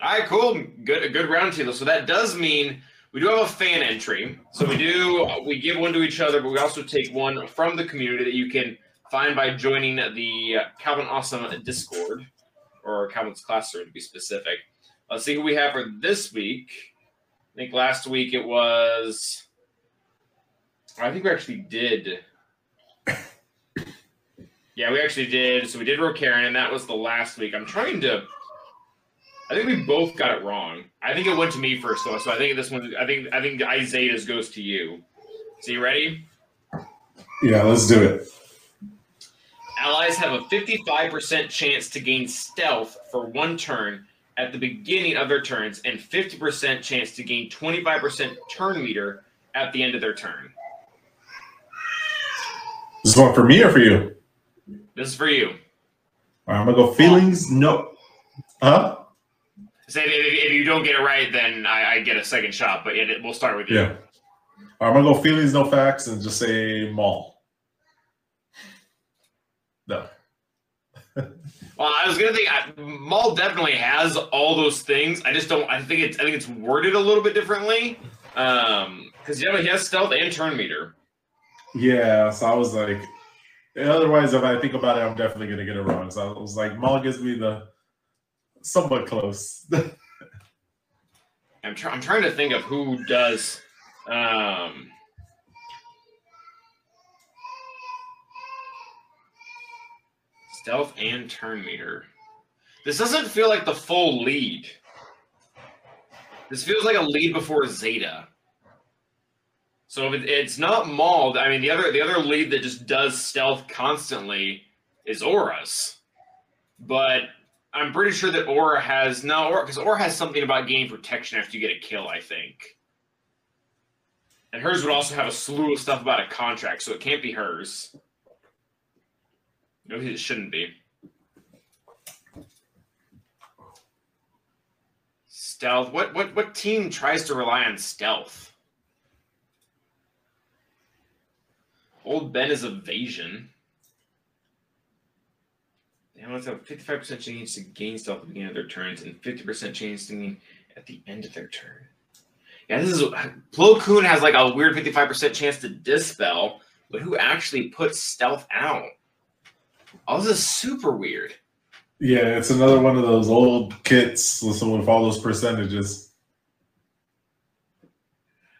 All right, cool, good, a good round two. So that does mean we do have a fan entry. So we do we give one to each other, but we also take one from the community that you can find by joining the Calvin Awesome Discord or Calvin's Classroom to be specific. Let's see who we have for this week. I think last week it was. I think we actually did. Yeah, we actually did. So we did Rokaran, and that was the last week. I'm trying to. I think we both got it wrong. I think it went to me first though, so I think this one. I think I think Isaiah's goes to you. So you ready? Yeah, let's do it. Allies have a 55% chance to gain stealth for one turn at the beginning of their turns, and 50% chance to gain 25% turn meter at the end of their turn. This one for me or for you? This is for you. All right, I'm gonna go feelings. No, huh? Say if, if if you don't get it right, then I, I get a second shot. But yeah, we'll start with you. Yeah. All right, I'm gonna go feelings, no facts, and just say Maul. No. *laughs* Well, I was gonna think I, Maul definitely has all those things. I just don't. I think it's. I think it's worded a little bit differently. Um, because yeah, he has stealth and turn meter. Yeah, so I was like, otherwise, if I think about it, I'm definitely gonna get it wrong. So I was like, Maul gives me the somewhat close. *laughs* I'm trying. I'm trying to think of who does. Um, stealth and turn meter. This doesn't feel like the full lead. This feels like a lead before Zeta. So if it, it's not mauled, I mean the other the other lead that just does stealth constantly is Aurra's. But I'm pretty sure that Aurra has no Aurra because Aurra has something about gaining protection after you get a kill, I think. And hers would also have a slew of stuff about a contract, so it can't be hers. No, it shouldn't be. Stealth. What what what team tries to rely on stealth? Old Ben is evasion. They almost have 55% chance to gain stealth at the beginning of their turns and 50% chance to gain at the end of their turn. Yeah, this is Plo Koon has like a weird 55% chance to dispel, but who actually puts stealth out? Oh, this is super weird. yeah, it's another one of those old kits with some- with all those percentages.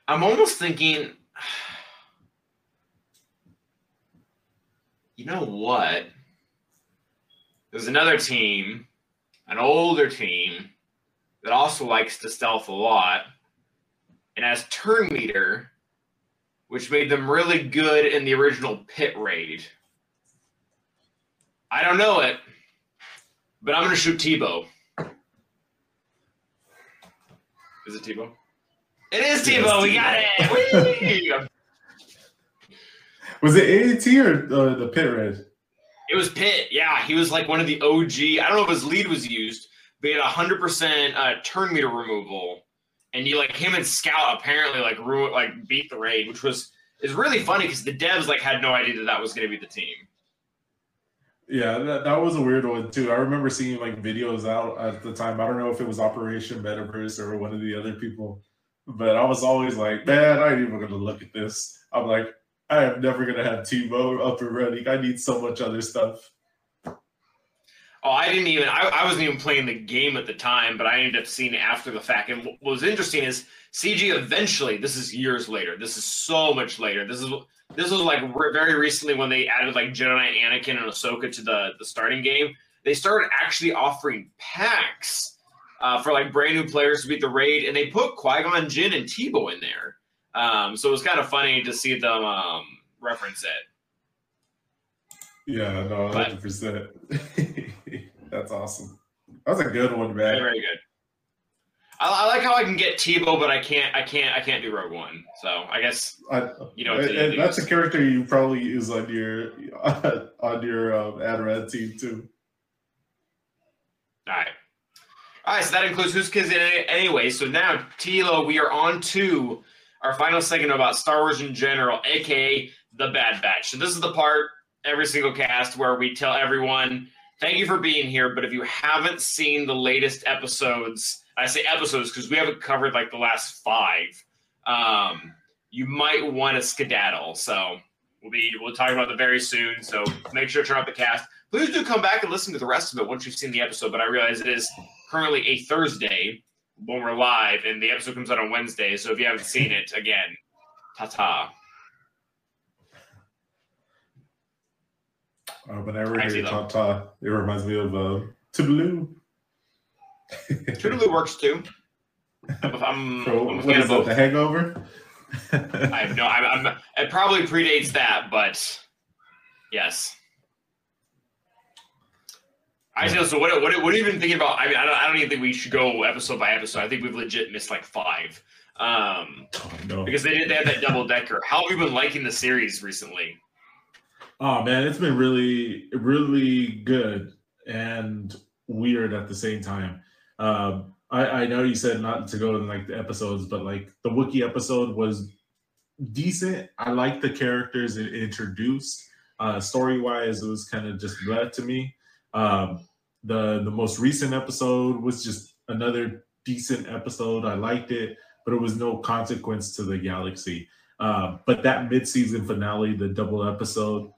I'm almost thinking, you know what? There's another team, an older team, that also likes to stealth a lot and has turn meter, which made them really good in the original pit raid. I don't know it, but I'm going to shoot Teebo. Is it Teebo? It is Teebo. We got it. Was it AAT or uh, the pit red? It was Pit. Yeah, he was like one of the OG. I don't know if his lead was used, but he had hundred percent uh, turn meter removal, and you like him and Scout apparently like ruin like beat the raid, which was is really funny because the devs like had no idea that that was going to be the team. Yeah, that, that was a weird one too. I remember seeing like videos out at the time. I don't know if it was Operation Metaverse or one of the other people, but I was always like, man, I ain't even gonna look at this. I'm like, I am never gonna have Teebo up and running. I need so much other stuff. Oh, I didn't even. I, I wasn't even playing the game at the time, but I ended up seeing it after the fact. And what was interesting is CG eventually. This is years later. This is so much later. This is this was like re- very recently when they added like Jedi Anakin and Ahsoka to the the starting game. They started actually offering packs uh, for like brand new players to beat the raid, and they put Qui Gon Jinn and Teebo in there. Um, so it was kind of funny to see them um, reference it. Yeah, no, hundred percent. *laughs* That's awesome. That was a good one, man. very good. I, I like how I can get Teebo, but I can't. I can't. I can't do Rogue One. So I guess I, you know. and, and that's a character you probably use on your *laughs* on your um, Adrad team too. All right. All right. So that includes who's kids in it anyway. So now, Tilo, we are on to our final segment about Star Wars in general, aka the Bad Batch. So this is the part every single cast where we tell everyone, "Thank you for being here," but if you haven't seen the latest episodes, I say episodes because we haven't covered like the last five. Um, you might want to skedaddle. So we'll be we'll talk about it very soon. So make sure to turn off the cast. Please do come back and listen to the rest of it once you've seen the episode. But I realize it is currently a Thursday when we're live, and the episode comes out on Wednesday. So if you haven't seen it, again, ta ta. Uh, whenever I Actually, hear though. Tata, it reminds me of uh, Toodaloo. *laughs* Toodaloo works too. I'm, I'm, So, I'm a what fan is of that? The Hangover. I have no. I'm, I'm. It probably predates that, but yes. I Yeah. know. So what? What? What are you even thinking about? I mean, I don't. I don't even think we should go episode by episode. I think we've legit missed like five, um, Oh, no. because they did. They had that double decker. How have you been liking the series recently? Oh man, it's been really, really good and weird at the same time. Um, I, I know you said not to go in like the episodes, but like the Wookiee episode was decent. I like the characters it introduced. Uh, story wise, it was kind of just bleh to me. Um, the the most recent episode was just another decent episode. I liked it, but it was no consequence to the galaxy. Uh, but that mid-season finale, the double episode,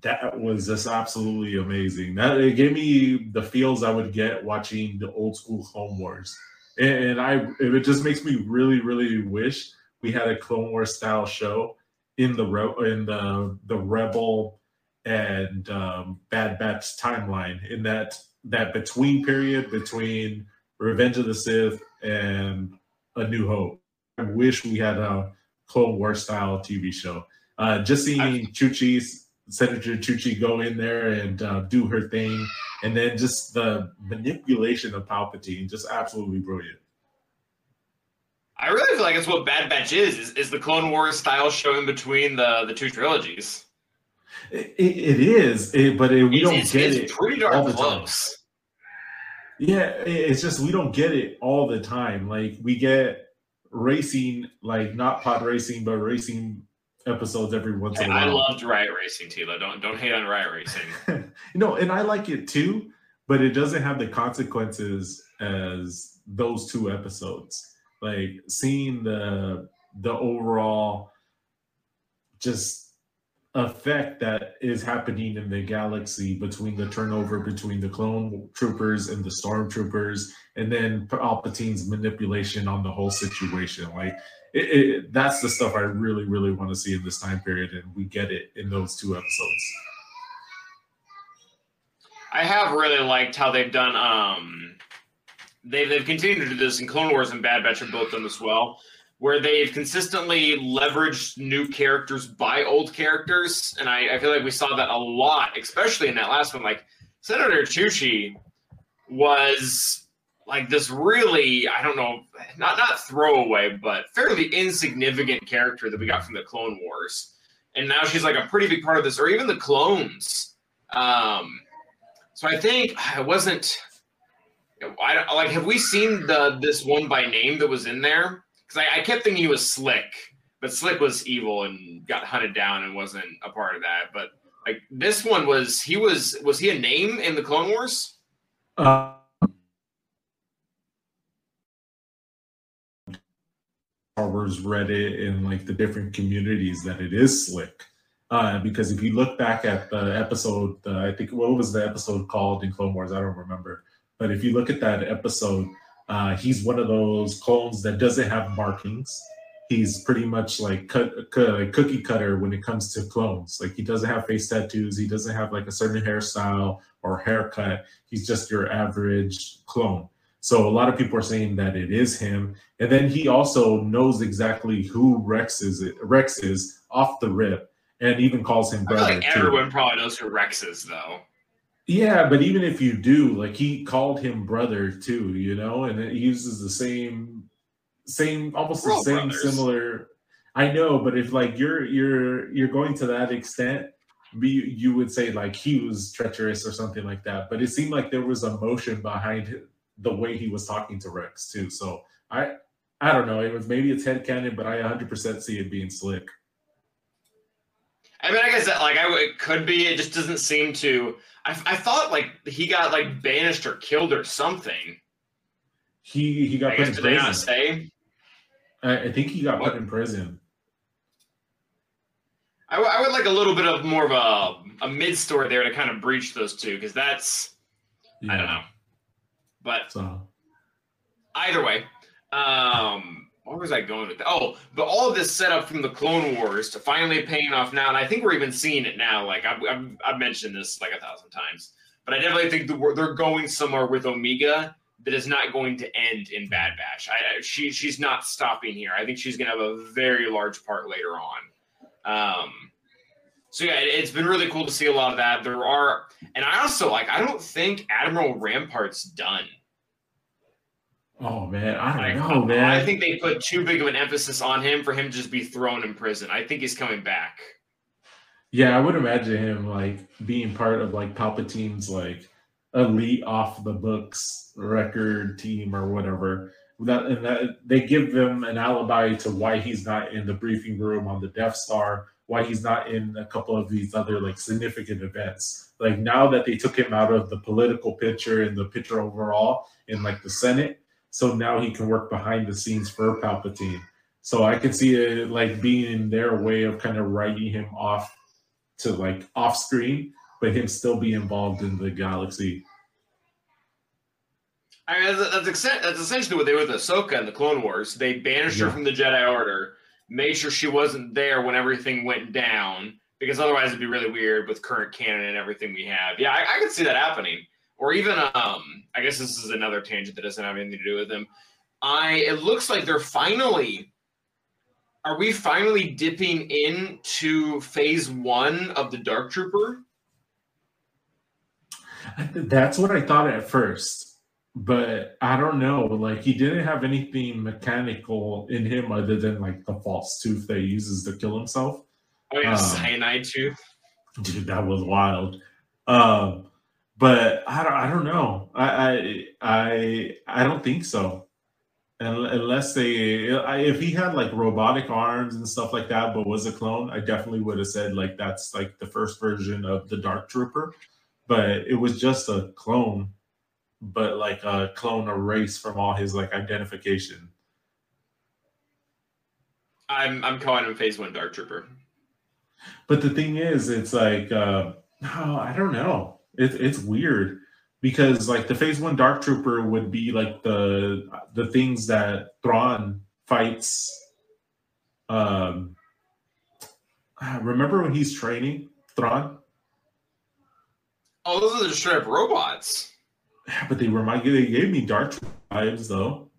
that was just absolutely amazing. That it gave me the feels I would get watching the old school Clone Wars, and, and I it just makes me really really wish we had a Clone Wars style show in the re- in the the Rebel and um, Bad Batch timeline in that that between period between Revenge of the Sith and A New Hope. I wish we had a Clone War style TV show. Uh, just seeing Chuchi's Senator Chuchi go in there and uh, do her thing, and then just the manipulation of Palpatine, just absolutely brilliant. I really feel like it's what Bad Batch is. Is, is the Clone Wars style show in between the the two trilogies? It, it, is, it, but it, we it's, don't it's, get it's it. pretty all darn the time. Yeah, it- it's just we don't get it all the time. Like we get racing, like not pod racing, but racing episodes every once in a I while. loved Riot Racing, Tilo. Don't don't hate on Riot Racing. *laughs* you know, and I like it too, but it doesn't have the consequences as those two episodes. Like seeing the the overall just effect that is happening in the galaxy between the turnover between the clone troopers and the stormtroopers and then palpatine's manipulation on the whole situation like it, it, that's the stuff i really really want to see in this time period and we get it in those two episodes I have really liked how they've done. Um, they've they've continued to do this in Clone Wars and Bad Batch have both done this well, where they've consistently leveraged new characters by old characters, and I, I feel like we saw that a lot, especially in that last one. Like Senator Chuchi was like this really I don't know not not throwaway but fairly insignificant character that we got from the Clone Wars, and now she's like a pretty big part of this, or even the clones. Um, so I think I wasn't. I like. Have we seen the this one by name that was in there? Because I, I kept thinking he was Slick, but Slick was evil and got hunted down and wasn't a part of that. But like this one was, he was was he a name in the Clone Wars? uh, Star Wars Reddit and like the different communities that it is slick. Uh, because if you look back at the episode, uh, I think what was the episode called in Clone Wars? I don't remember. But if you look at that episode, uh, he's one of those clones that doesn't have markings. He's pretty much like cut, cut, cookie cutter when it comes to clones. Like he doesn't have face tattoos. He doesn't have like a certain hairstyle or haircut. He's just your average clone. So a lot of people are saying that it is him. And then he also knows exactly who Rex is. Rex is off the rip, and even calls him brother. like too. everyone probably knows who Rex is, though. Yeah, but even if you do, like he called him brother too, you know, and it uses the same, same, almost We're the same brothers. similar. I know, but if like you're you're you're going to that extent, be you would say like he was treacherous or something like that. But it seemed like there was emotion behind the way he was talking to Rex too. So I I don't know. It was maybe it's head headcanon, but I 100% see it being slick. I mean, I guess that like I w- it could be. It just doesn't seem to. I, I thought like he got like banished or killed or something. He he got I put guess in they not prison. say? I, I think he got What? put in prison. I, w- I would like a little bit of more of a a mid story there to kind of breach those two because that's I don't know. But So either way, um, where was I going with that? Oh, but all of this setup from the Clone Wars to finally paying off now, and I think we're even seeing it now. Like I've, I've, I've mentioned this like a thousand times, but I definitely think the, they're going somewhere with Omega that is not going to end in Bad Batch. I, she she's not stopping here. I think she's going to have a very large part later on. Um, so yeah, it, has been really cool to see a lot of that. There are, and I also like. I don't think Admiral Rampart's done. Oh man, I don't know, man. I think they put too big of an emphasis on him for him to just be thrown in prison. I think he's coming back. Yeah, I would imagine him like being part of like Palpatine's like elite off the books record team or whatever. That and that they give them an alibi to why he's not in the briefing room on the Death Star, why he's not in a couple of these other like significant events. Like now that they took him out of the political picture and the picture overall in like the Senate, so now he can work behind the scenes for Palpatine. So I could see it like being in their way of kind of writing him off to like off screen, but him still be involved in the galaxy. I mean, that's, that's, that's essentially what they did with Ahsoka in the Clone Wars. They banished her from the Jedi Order, made sure she wasn't there when everything went down, because otherwise it'd be really weird with current canon and everything we have. Yeah, I, I could see that happening. Or even, um, I guess this is another tangent that doesn't have anything to do with them. I it looks like they're finally. Are we finally dipping into phase one of the Dark Trooper? That's what I thought at first, but I don't know. Like he didn't have anything mechanical in him other than like the false tooth that he uses to kill himself. Oh, yeah, Um, cyanide tooth. Dude, that was wild. Um, but I don't, I don't know. I, I, I, I don't think so. Unless they, if he had like robotic arms and stuff like that, but was a clone, I definitely would have said like that's like the first version of the Dark Trooper. But it was just a clone, but like a clone erased from all his like identification. I'm I'm calling him phase one Dark Trooper. But the thing is, it's like, uh, no, *sighs* I don't know. It, it's weird because like the Phase One Dark Trooper would be like the the things that Thrawn fights. Um, remember when he's training Thrawn? Oh, those are the straight up robots. Yeah, But they remind they gave me Dark vibes though.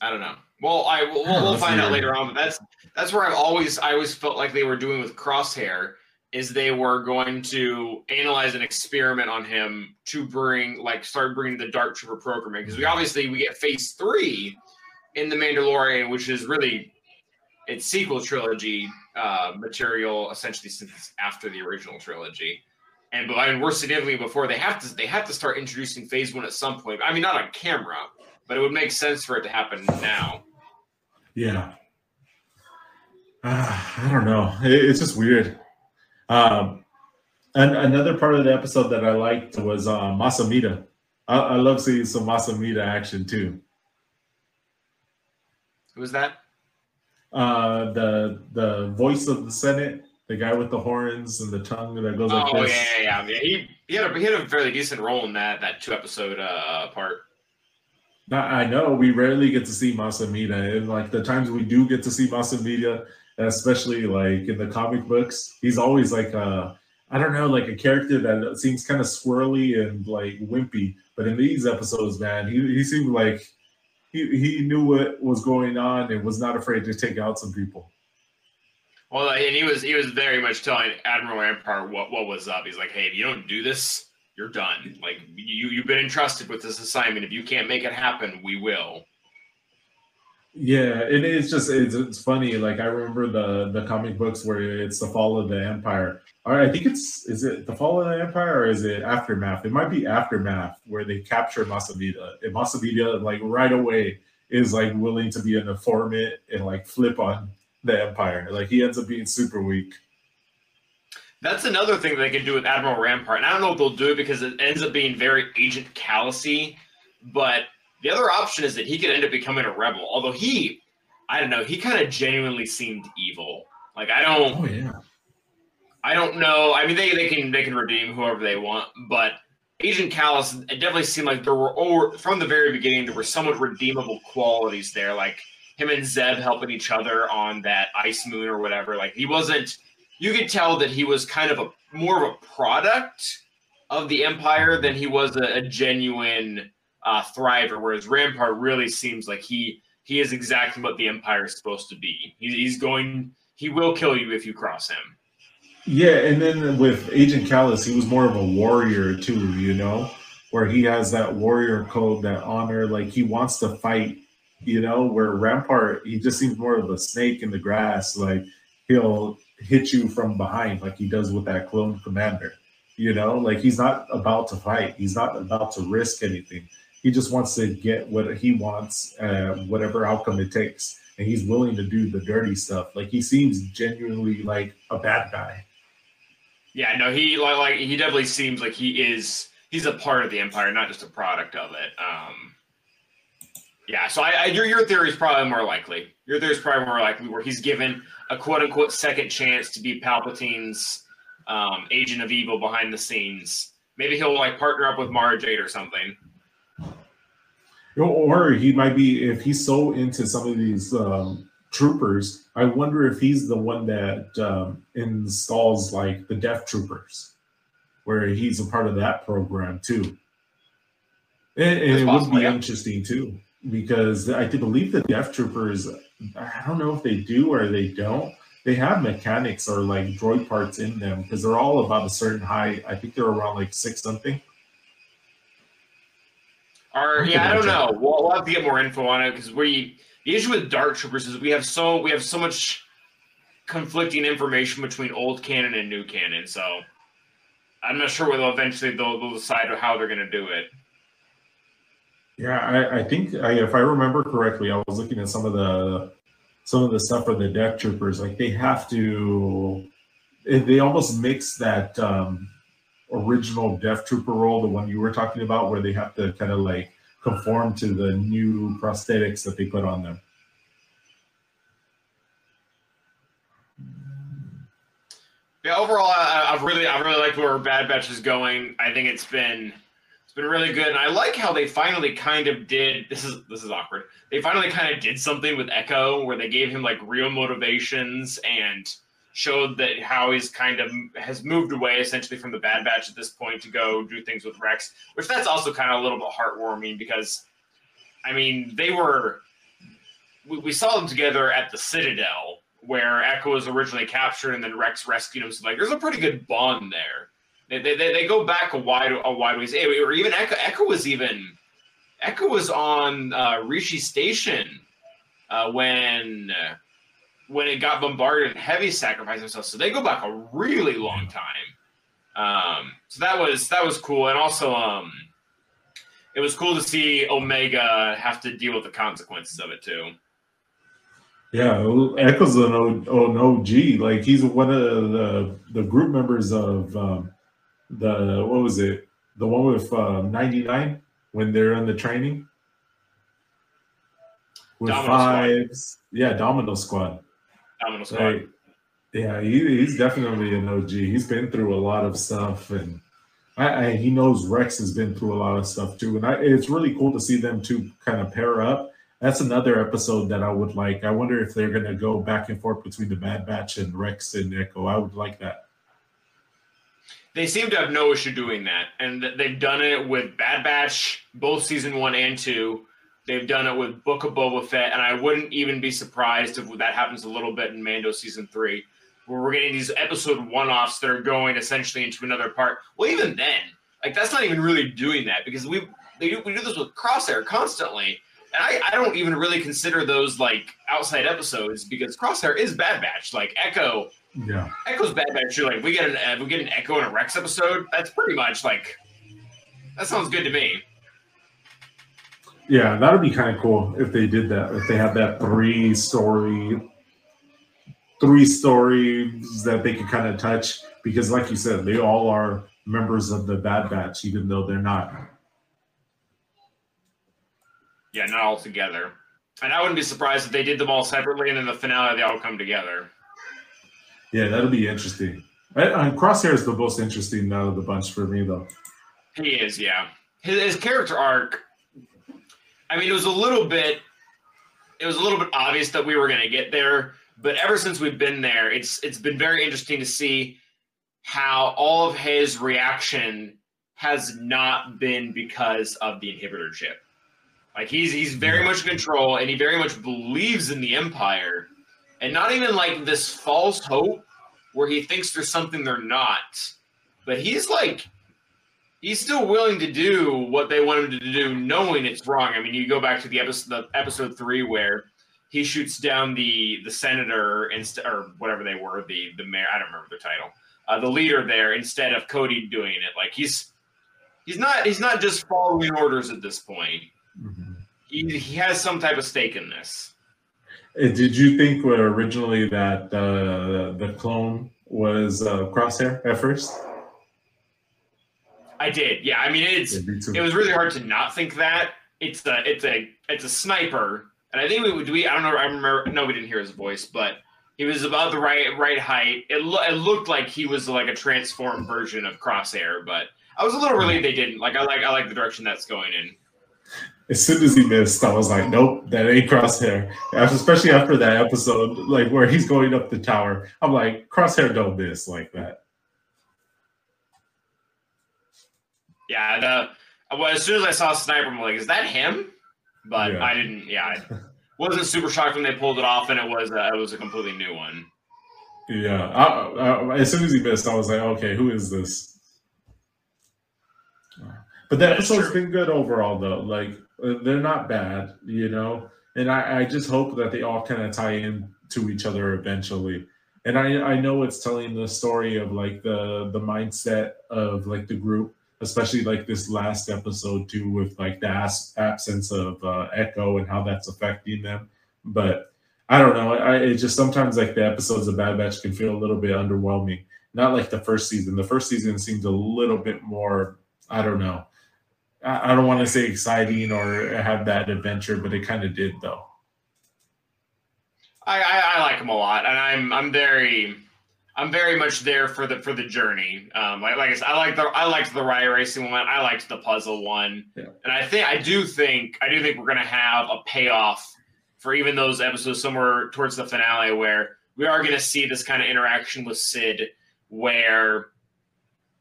I don't know. Well, I we'll, we'll, *sighs* we'll find out later on. But that's that's where I've always I always felt like they were doing with Crosshair is they were going to analyze an experiment on him to bring like start bringing the Dark Trooper programming because we obviously we get Phase three in the Mandalorian, which is really it's sequel trilogy uh, material essentially since it's after the original trilogy. And but I mean, we're significantly before they have to they have to start introducing Phase one at some point. I mean, not on camera, but it would make sense for it to happen now. Yeah. Uh, I don't know. It- it's just weird. Um, and another part of the episode that I liked was uh, Mas Amedda. I, I love seeing some Mas Amedda action too. Who was that? Uh, the the voice of the Senate, the guy with the horns and the tongue that goes like oh this. yeah, yeah, yeah. yeah. He he had a he had a fairly decent role in that that two episode uh, part. I I know we rarely get to see Mas Amedda, and like the times we do get to see Mas Amedda, especially like in the comic books, he's always like a I don't know, like a character that seems kind of swirly and like wimpy. But in these episodes, man, he he seemed like he he knew what was going on and was not afraid to take out some people. Well, and he was he was very much telling Admiral Rampart what what was up. He's like, hey, if you don't do this, you're done. Like you you've been entrusted with this assignment. If you can't make it happen, we will. Yeah, it is just it's, it's funny. Like I remember the the comic books where it's the fall of the empire. Or I think it's is it the fall of the empire or is it aftermath? It might be aftermath where they capture Mas Amedda. And Mas Amedda like right away is like willing to be an informant and like flip on the empire. Like he ends up being super weak. That's another thing they can do with Admiral Rampart. And I don't know if they'll do it because it ends up being very Agent Callousy. But the other option is that he could end up becoming a rebel. Although he, I don't know, he kind of genuinely seemed evil. Like I don't, Oh yeah. I don't know. I mean, they, they can they can redeem whoever they want, but Agent Kallus, it definitely seemed like there were over from the very beginning there were somewhat redeemable qualities there, like him and Zeb helping each other on that ice moon or whatever. Like he wasn't. You could tell that he was kind of a more of a product of the Empire than he was a, a genuine uh, thriver. Whereas Rampart really seems like he he is exactly what the Empire is supposed to be. He's, he's going. He will kill you if you cross him. Yeah, and then with Agent Kallus, he was more of a warrior too, you know, where he has that warrior code, that honor, like he wants to fight, you know, where Rampart, he just seems more of a snake in the grass, like he'll hit you from behind, like he does with that clone commander, you know, like he's not about to fight, he's not about to risk anything. He just wants to get what he wants, uh, whatever outcome it takes. And he's willing to do the dirty stuff. Like he seems genuinely like a bad guy. Yeah, no, he like, like he definitely seems like he is he's a part of the empire, not just a product of it. Um, yeah, so I, I your your theory is probably more likely. Your theory is probably more likely where he's given a quote unquote second chance to be Palpatine's um, agent of evil behind the scenes. Maybe he'll like partner up with Mara Jade or something. Or he might be if he's so into some of these um, troopers. I wonder if he's the one that um, installs like the Death Troopers, where he's a part of that program too. And, and it would be yeah. interesting too, because I do believe the Death Troopers. I don't know if they do or they don't. They have mechanics or like droid parts in them because they're all about a certain height. I think they're around like six something. Or I'm yeah, I don't know. We'll, we'll have to get more info on it because we the issue with Dark Troopers is we have so we have so much conflicting information between old canon and new canon. So I'm not sure whether eventually they'll, they'll decide how they're going to do it. Yeah, I, I think I, if I remember correctly, I was looking at some of the some of the stuff for the death troopers. Like they have to, they almost mix that um, original death trooper role, the one you were talking about, where they have to kind of like conform to the new prosthetics that they put on them. Yeah, overall, I, I've really I really like where Bad Batch is going. I think it's been it's been really good, and I like how they finally kind of did. This is this is awkward. They finally kind of did something with Echo, where they gave him like real motivations and showed that how he's kind of has moved away essentially from the Bad Batch at this point to go do things with Rex, which that's also kind of a little bit heartwarming because, I mean, they were we, we saw them together at the Citadel where Echo was originally captured and then Rex rescued him. So like, there's a pretty good bond there. They, they, they, go back a wide a wide ways. Hey, Or even Echo Echo was even Echo was on uh, Rishi Station uh, when uh, when it got bombarded and Heavy sacrificed himself. So they go back a really long time. Um, so that was that was cool, and also um, it was cool to see Omega have to deal with the consequences of it too. Yeah, Echo's an, OG. Like he's one of the the group members of um, the what was it? The one with uh, 99 when they're in the training with Domino Squad. fives. Yeah, Domino Squad. Domino Squad. Like, yeah, he, he's definitely an OG. He's been through a lot of stuff, and I, I, he knows Rex has been through a lot of stuff too. And I, it's really cool to see them two kind of pair up. That's another episode that I would like. I wonder if they're gonna go back and forth between the Bad Batch and Rex and Echo. I would like that. They seem to have no issue doing that, and they've done it with Bad Batch, both season one and two. They've done it with Book of Boba Fett, and I wouldn't even be surprised if that happens a little bit in Mando season three, where we're getting these episode one-offs that are going essentially into another part. Well, even then, like that's not even really doing that because we they do we do this with Crosshair constantly, and I, I don't even really consider those like outside episodes because Crosshair is Bad Batch. Like Echo, Yeah. Echo's Bad Batch. You're like we get an uh, we get an Echo and a Rex episode. That's pretty much like that sounds good to me. Yeah, that would be kind of cool if they did that. If they had that three story, three stories that they could kind of touch, because like you said, they all are members of the Bad Batch, even though they're not. Yeah, not all together. And I wouldn't be surprised if they did them all separately, and in the finale they all come together. Yeah, that'll be interesting. And- and uh, Crosshair is the most interesting out of the bunch for me, though. He is, yeah. His, his character arc. I mean, it was a little bit. It was a little bit obvious that we were going to get there, but ever since we've been there, it's it's been very interesting to see how all of his reaction has not been because of the inhibitor chip. Like he's he's very much in control and he very much believes in the empire. And not even like this false hope where he thinks there's something they're not. But he's like he's still willing to do what they want him to do, knowing it's wrong. I mean, you go back to the episode the episode three where he shoots down the the senator instead or whatever they were, the the mayor, I don't remember the title. Uh, the leader there instead of Cody doing it. Like he's he's not he's not just following orders at this point. He, he has some type of stake in this. Uh, Did you think originally that uh, the clone was uh, Crosshair at first? I did, yeah. I mean, it's it was really hard to not think that it's a it's a it's a sniper, and I think we would we I don't know I remember no we didn't hear his voice, but he was about the right right height. It lo- it looked like he was like a transformed version of Crosshair, but I was a little relieved they didn't. Like I like I like the direction that's going in. As soon as he missed, I was like, "Nope, that ain't Crosshair." After, especially after that episode, like where he's going up the tower, I'm like, "Crosshair don't miss like that." Yeah, the well, as soon as I saw Sniper, I'm like, is that him? But Yeah. I didn't. Yeah, I wasn't super shocked when they pulled it off, and it was uh, it was a completely new one. Yeah. I, I, as soon as he missed, I was like, "Okay, who is this?" But the episode's been good overall, though. Like uh, they're not bad, you know. And I, I just hope that they all kind of tie in to each other eventually. And I, I know it's telling the story of like the the mindset of like the group, especially like this last episode too, with like the as- absence of uh, Echo and how that's affecting them. But I don't know. I it just sometimes like the episodes of Bad Batch can feel a little bit underwhelming. Not like the first season. The first season seemed a little bit more. I don't know. I, I don't want to say exciting or have that adventure, but it kind of did though. I, I, I like him a lot, and I'm I'm very I'm very much there for the for the journey. Um, like like I said, I like the I liked the riot racing one. I liked the puzzle one, Yeah. and I think I do think I do think we're gonna have a payoff for even those episodes somewhere towards the finale where we are gonna see this kind of interaction with Cid where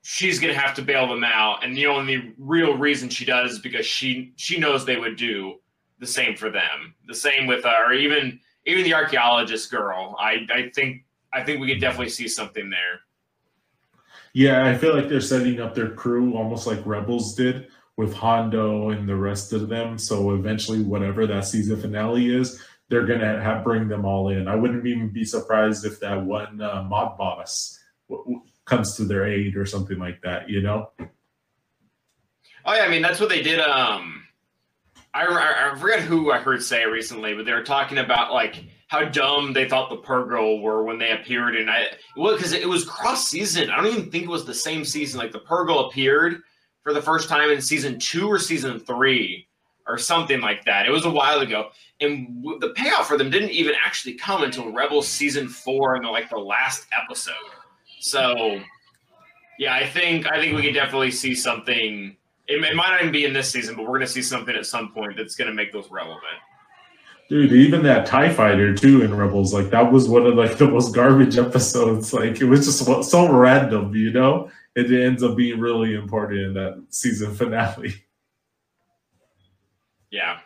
she's gonna have to bail them out, and the only real reason she does is because she she knows they would do the same for them. The same with uh, or even even the archaeologist girl. I I think I think we could definitely see something there. Yeah, I feel like they're setting up their crew almost like Rebels did with Hondo and the rest of them. So eventually, whatever that season finale is, they're gonna have bring them all in. I wouldn't even be surprised if that one uh, mod boss w- w- comes to their aid or something like that. You know? Oh yeah, I mean that's what they did. Um, I I, I forget who I heard say recently, but they were talking about like how dumb they thought the Purrgil were when they appeared, and I well because it was cross season. I don't even think it was the same season. Like the Purrgil appeared for the first time in season two or season three or something like that. It was a while ago, and w- the payoff for them didn't even actually come until Rebels season four and the, like the last episode. So, yeah, I think I think we can definitely see something. It, it might not even be in this season, but we're going to see something at some point that's going to make those relevant. Dude, even that Tie Fighter too in Rebels, like that was one of like the most garbage *laughs* episodes. Like it was just so- random, you know. It ends up being really important in that season finale. *laughs* Yeah,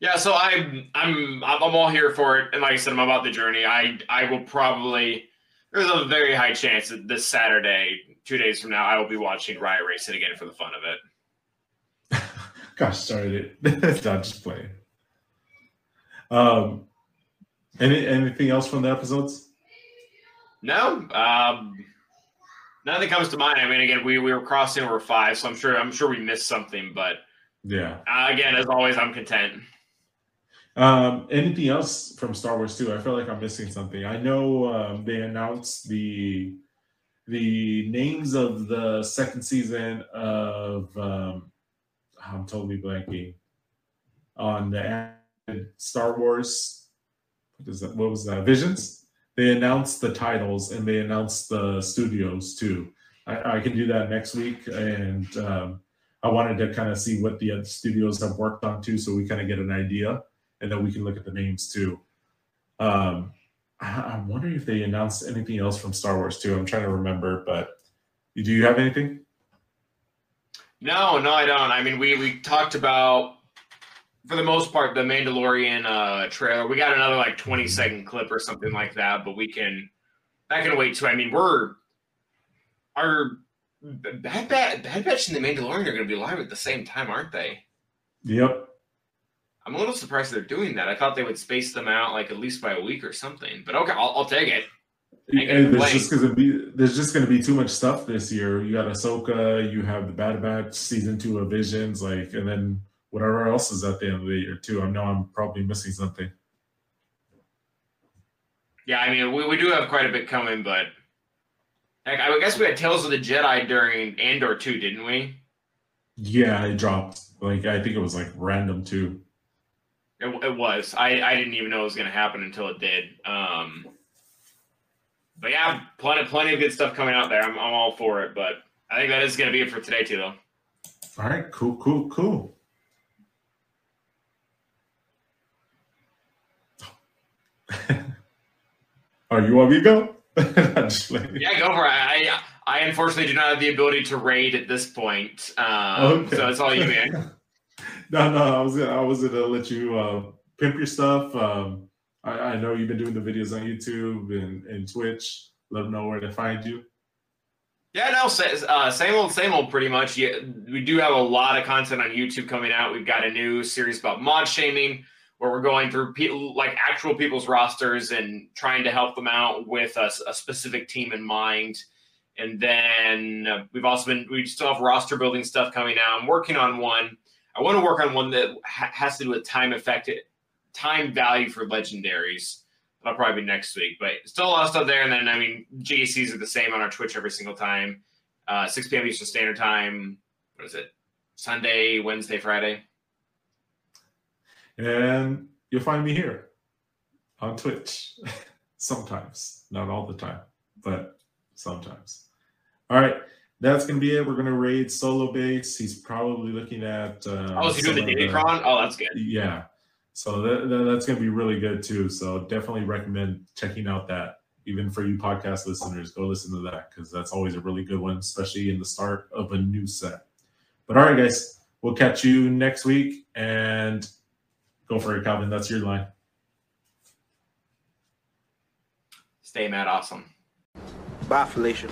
yeah. So I'm I'm I'm I'm all here for it, and like I said, I'm about the journey. I I will probably there's a very high chance that this Saturday, two days from now, I will be watching Riot Racing again for the fun of it. *laughs* Gosh darn it. Not just playing. Um any anything else from the episodes? No, um, nothing comes to mind. I mean, again, we we were crossing over five, so I'm sure I'm sure we missed something, but Yeah. uh, again, as always, I'm content. Um anything else from Star Wars 2? I feel like I'm missing something. I know um, they announced the the names of the second season of um I'm totally blanking on the Star Wars what is that what was that Visions? They announced the titles and they announced the studios too. I, I can do that next week and um, I wanted to kind of see what the other studios have worked on too so we kind of get an idea and then we can look at the names too. Um, I, I'm wondering if they announced anything else from Star Wars too I'm trying to remember but do you have anything? No, no, I don't. I mean, we we talked about for the most part the Mandalorian uh trailer. We got another like 20 second clip or something like that, but we can that can wait too. I mean, we're our Bad Batch, Bad Batch and the Mandalorian are going to be live at the same time, aren't they? Yep. I'm a little surprised they're doing that. I thought they would space them out like at least by a week or something. But okay, I'll, I'll take it. And there's just be there's just gonna be too much stuff this year. You got Ahsoka, you have the Bad Batch season two of Visions, like, and then whatever else is at the end of the year too. I know I'm probably missing something. Yeah, I mean, we, we do have quite a bit coming, but heck, I guess we had Tales of the Jedi during Andor too, didn't we? Yeah, it dropped. Like I think it was like random too. It, it was. I, I didn't even know it was going to happen until it did. Um, but yeah, plenty plenty of good stuff coming out there. I'm, I'm all for it. But I think that is going to be it for today too, though. All right, cool, cool, cool. *laughs* oh, you want me to go? I'm just playing. Yeah, go for it. I I unfortunately do not have the ability to raid at this point. Um, Okay. So it's all you, man. *laughs* no, no, I was gonna, I was gonna let you uh, pimp your stuff. Um, I, I know you've been doing the videos on YouTube and, and Twitch. Let them know where to find you. Yeah, no, uh, same old, same old, pretty much. Yeah, we do have a lot of content on YouTube coming out. We've got a new series about mod shaming, where we're going through people like actual people's rosters and trying to help them out with a specific team in mind. And then uh, we've also been we still have roster building stuff coming out. I'm working on one. I want to work on one that ha- has to do with time affected time value for legendaries. That'll probably be next week, but still a lot of stuff there. And then, I mean, GACs are the same on our Twitch every single time. Uh, 6 p.m. Eastern Standard Time. What is it? Sunday, Wednesday, Friday. And you'll find me here on Twitch *laughs* sometimes, not all the time, but sometimes. All right, that's gonna be it. We're gonna raid solo base. He's probably looking at. Uh, Oh, is he doing the Datacron? Oh, that's good. Yeah, so that, that- that's gonna be really good too. So definitely recommend checking out that. Even for you podcast listeners, go listen to that because that's always a really good one, especially in the start of a new set. But all right, guys, we'll catch you next week and go for it, Calvin. That's your line. Stay mad awesome. Bye, Felicia.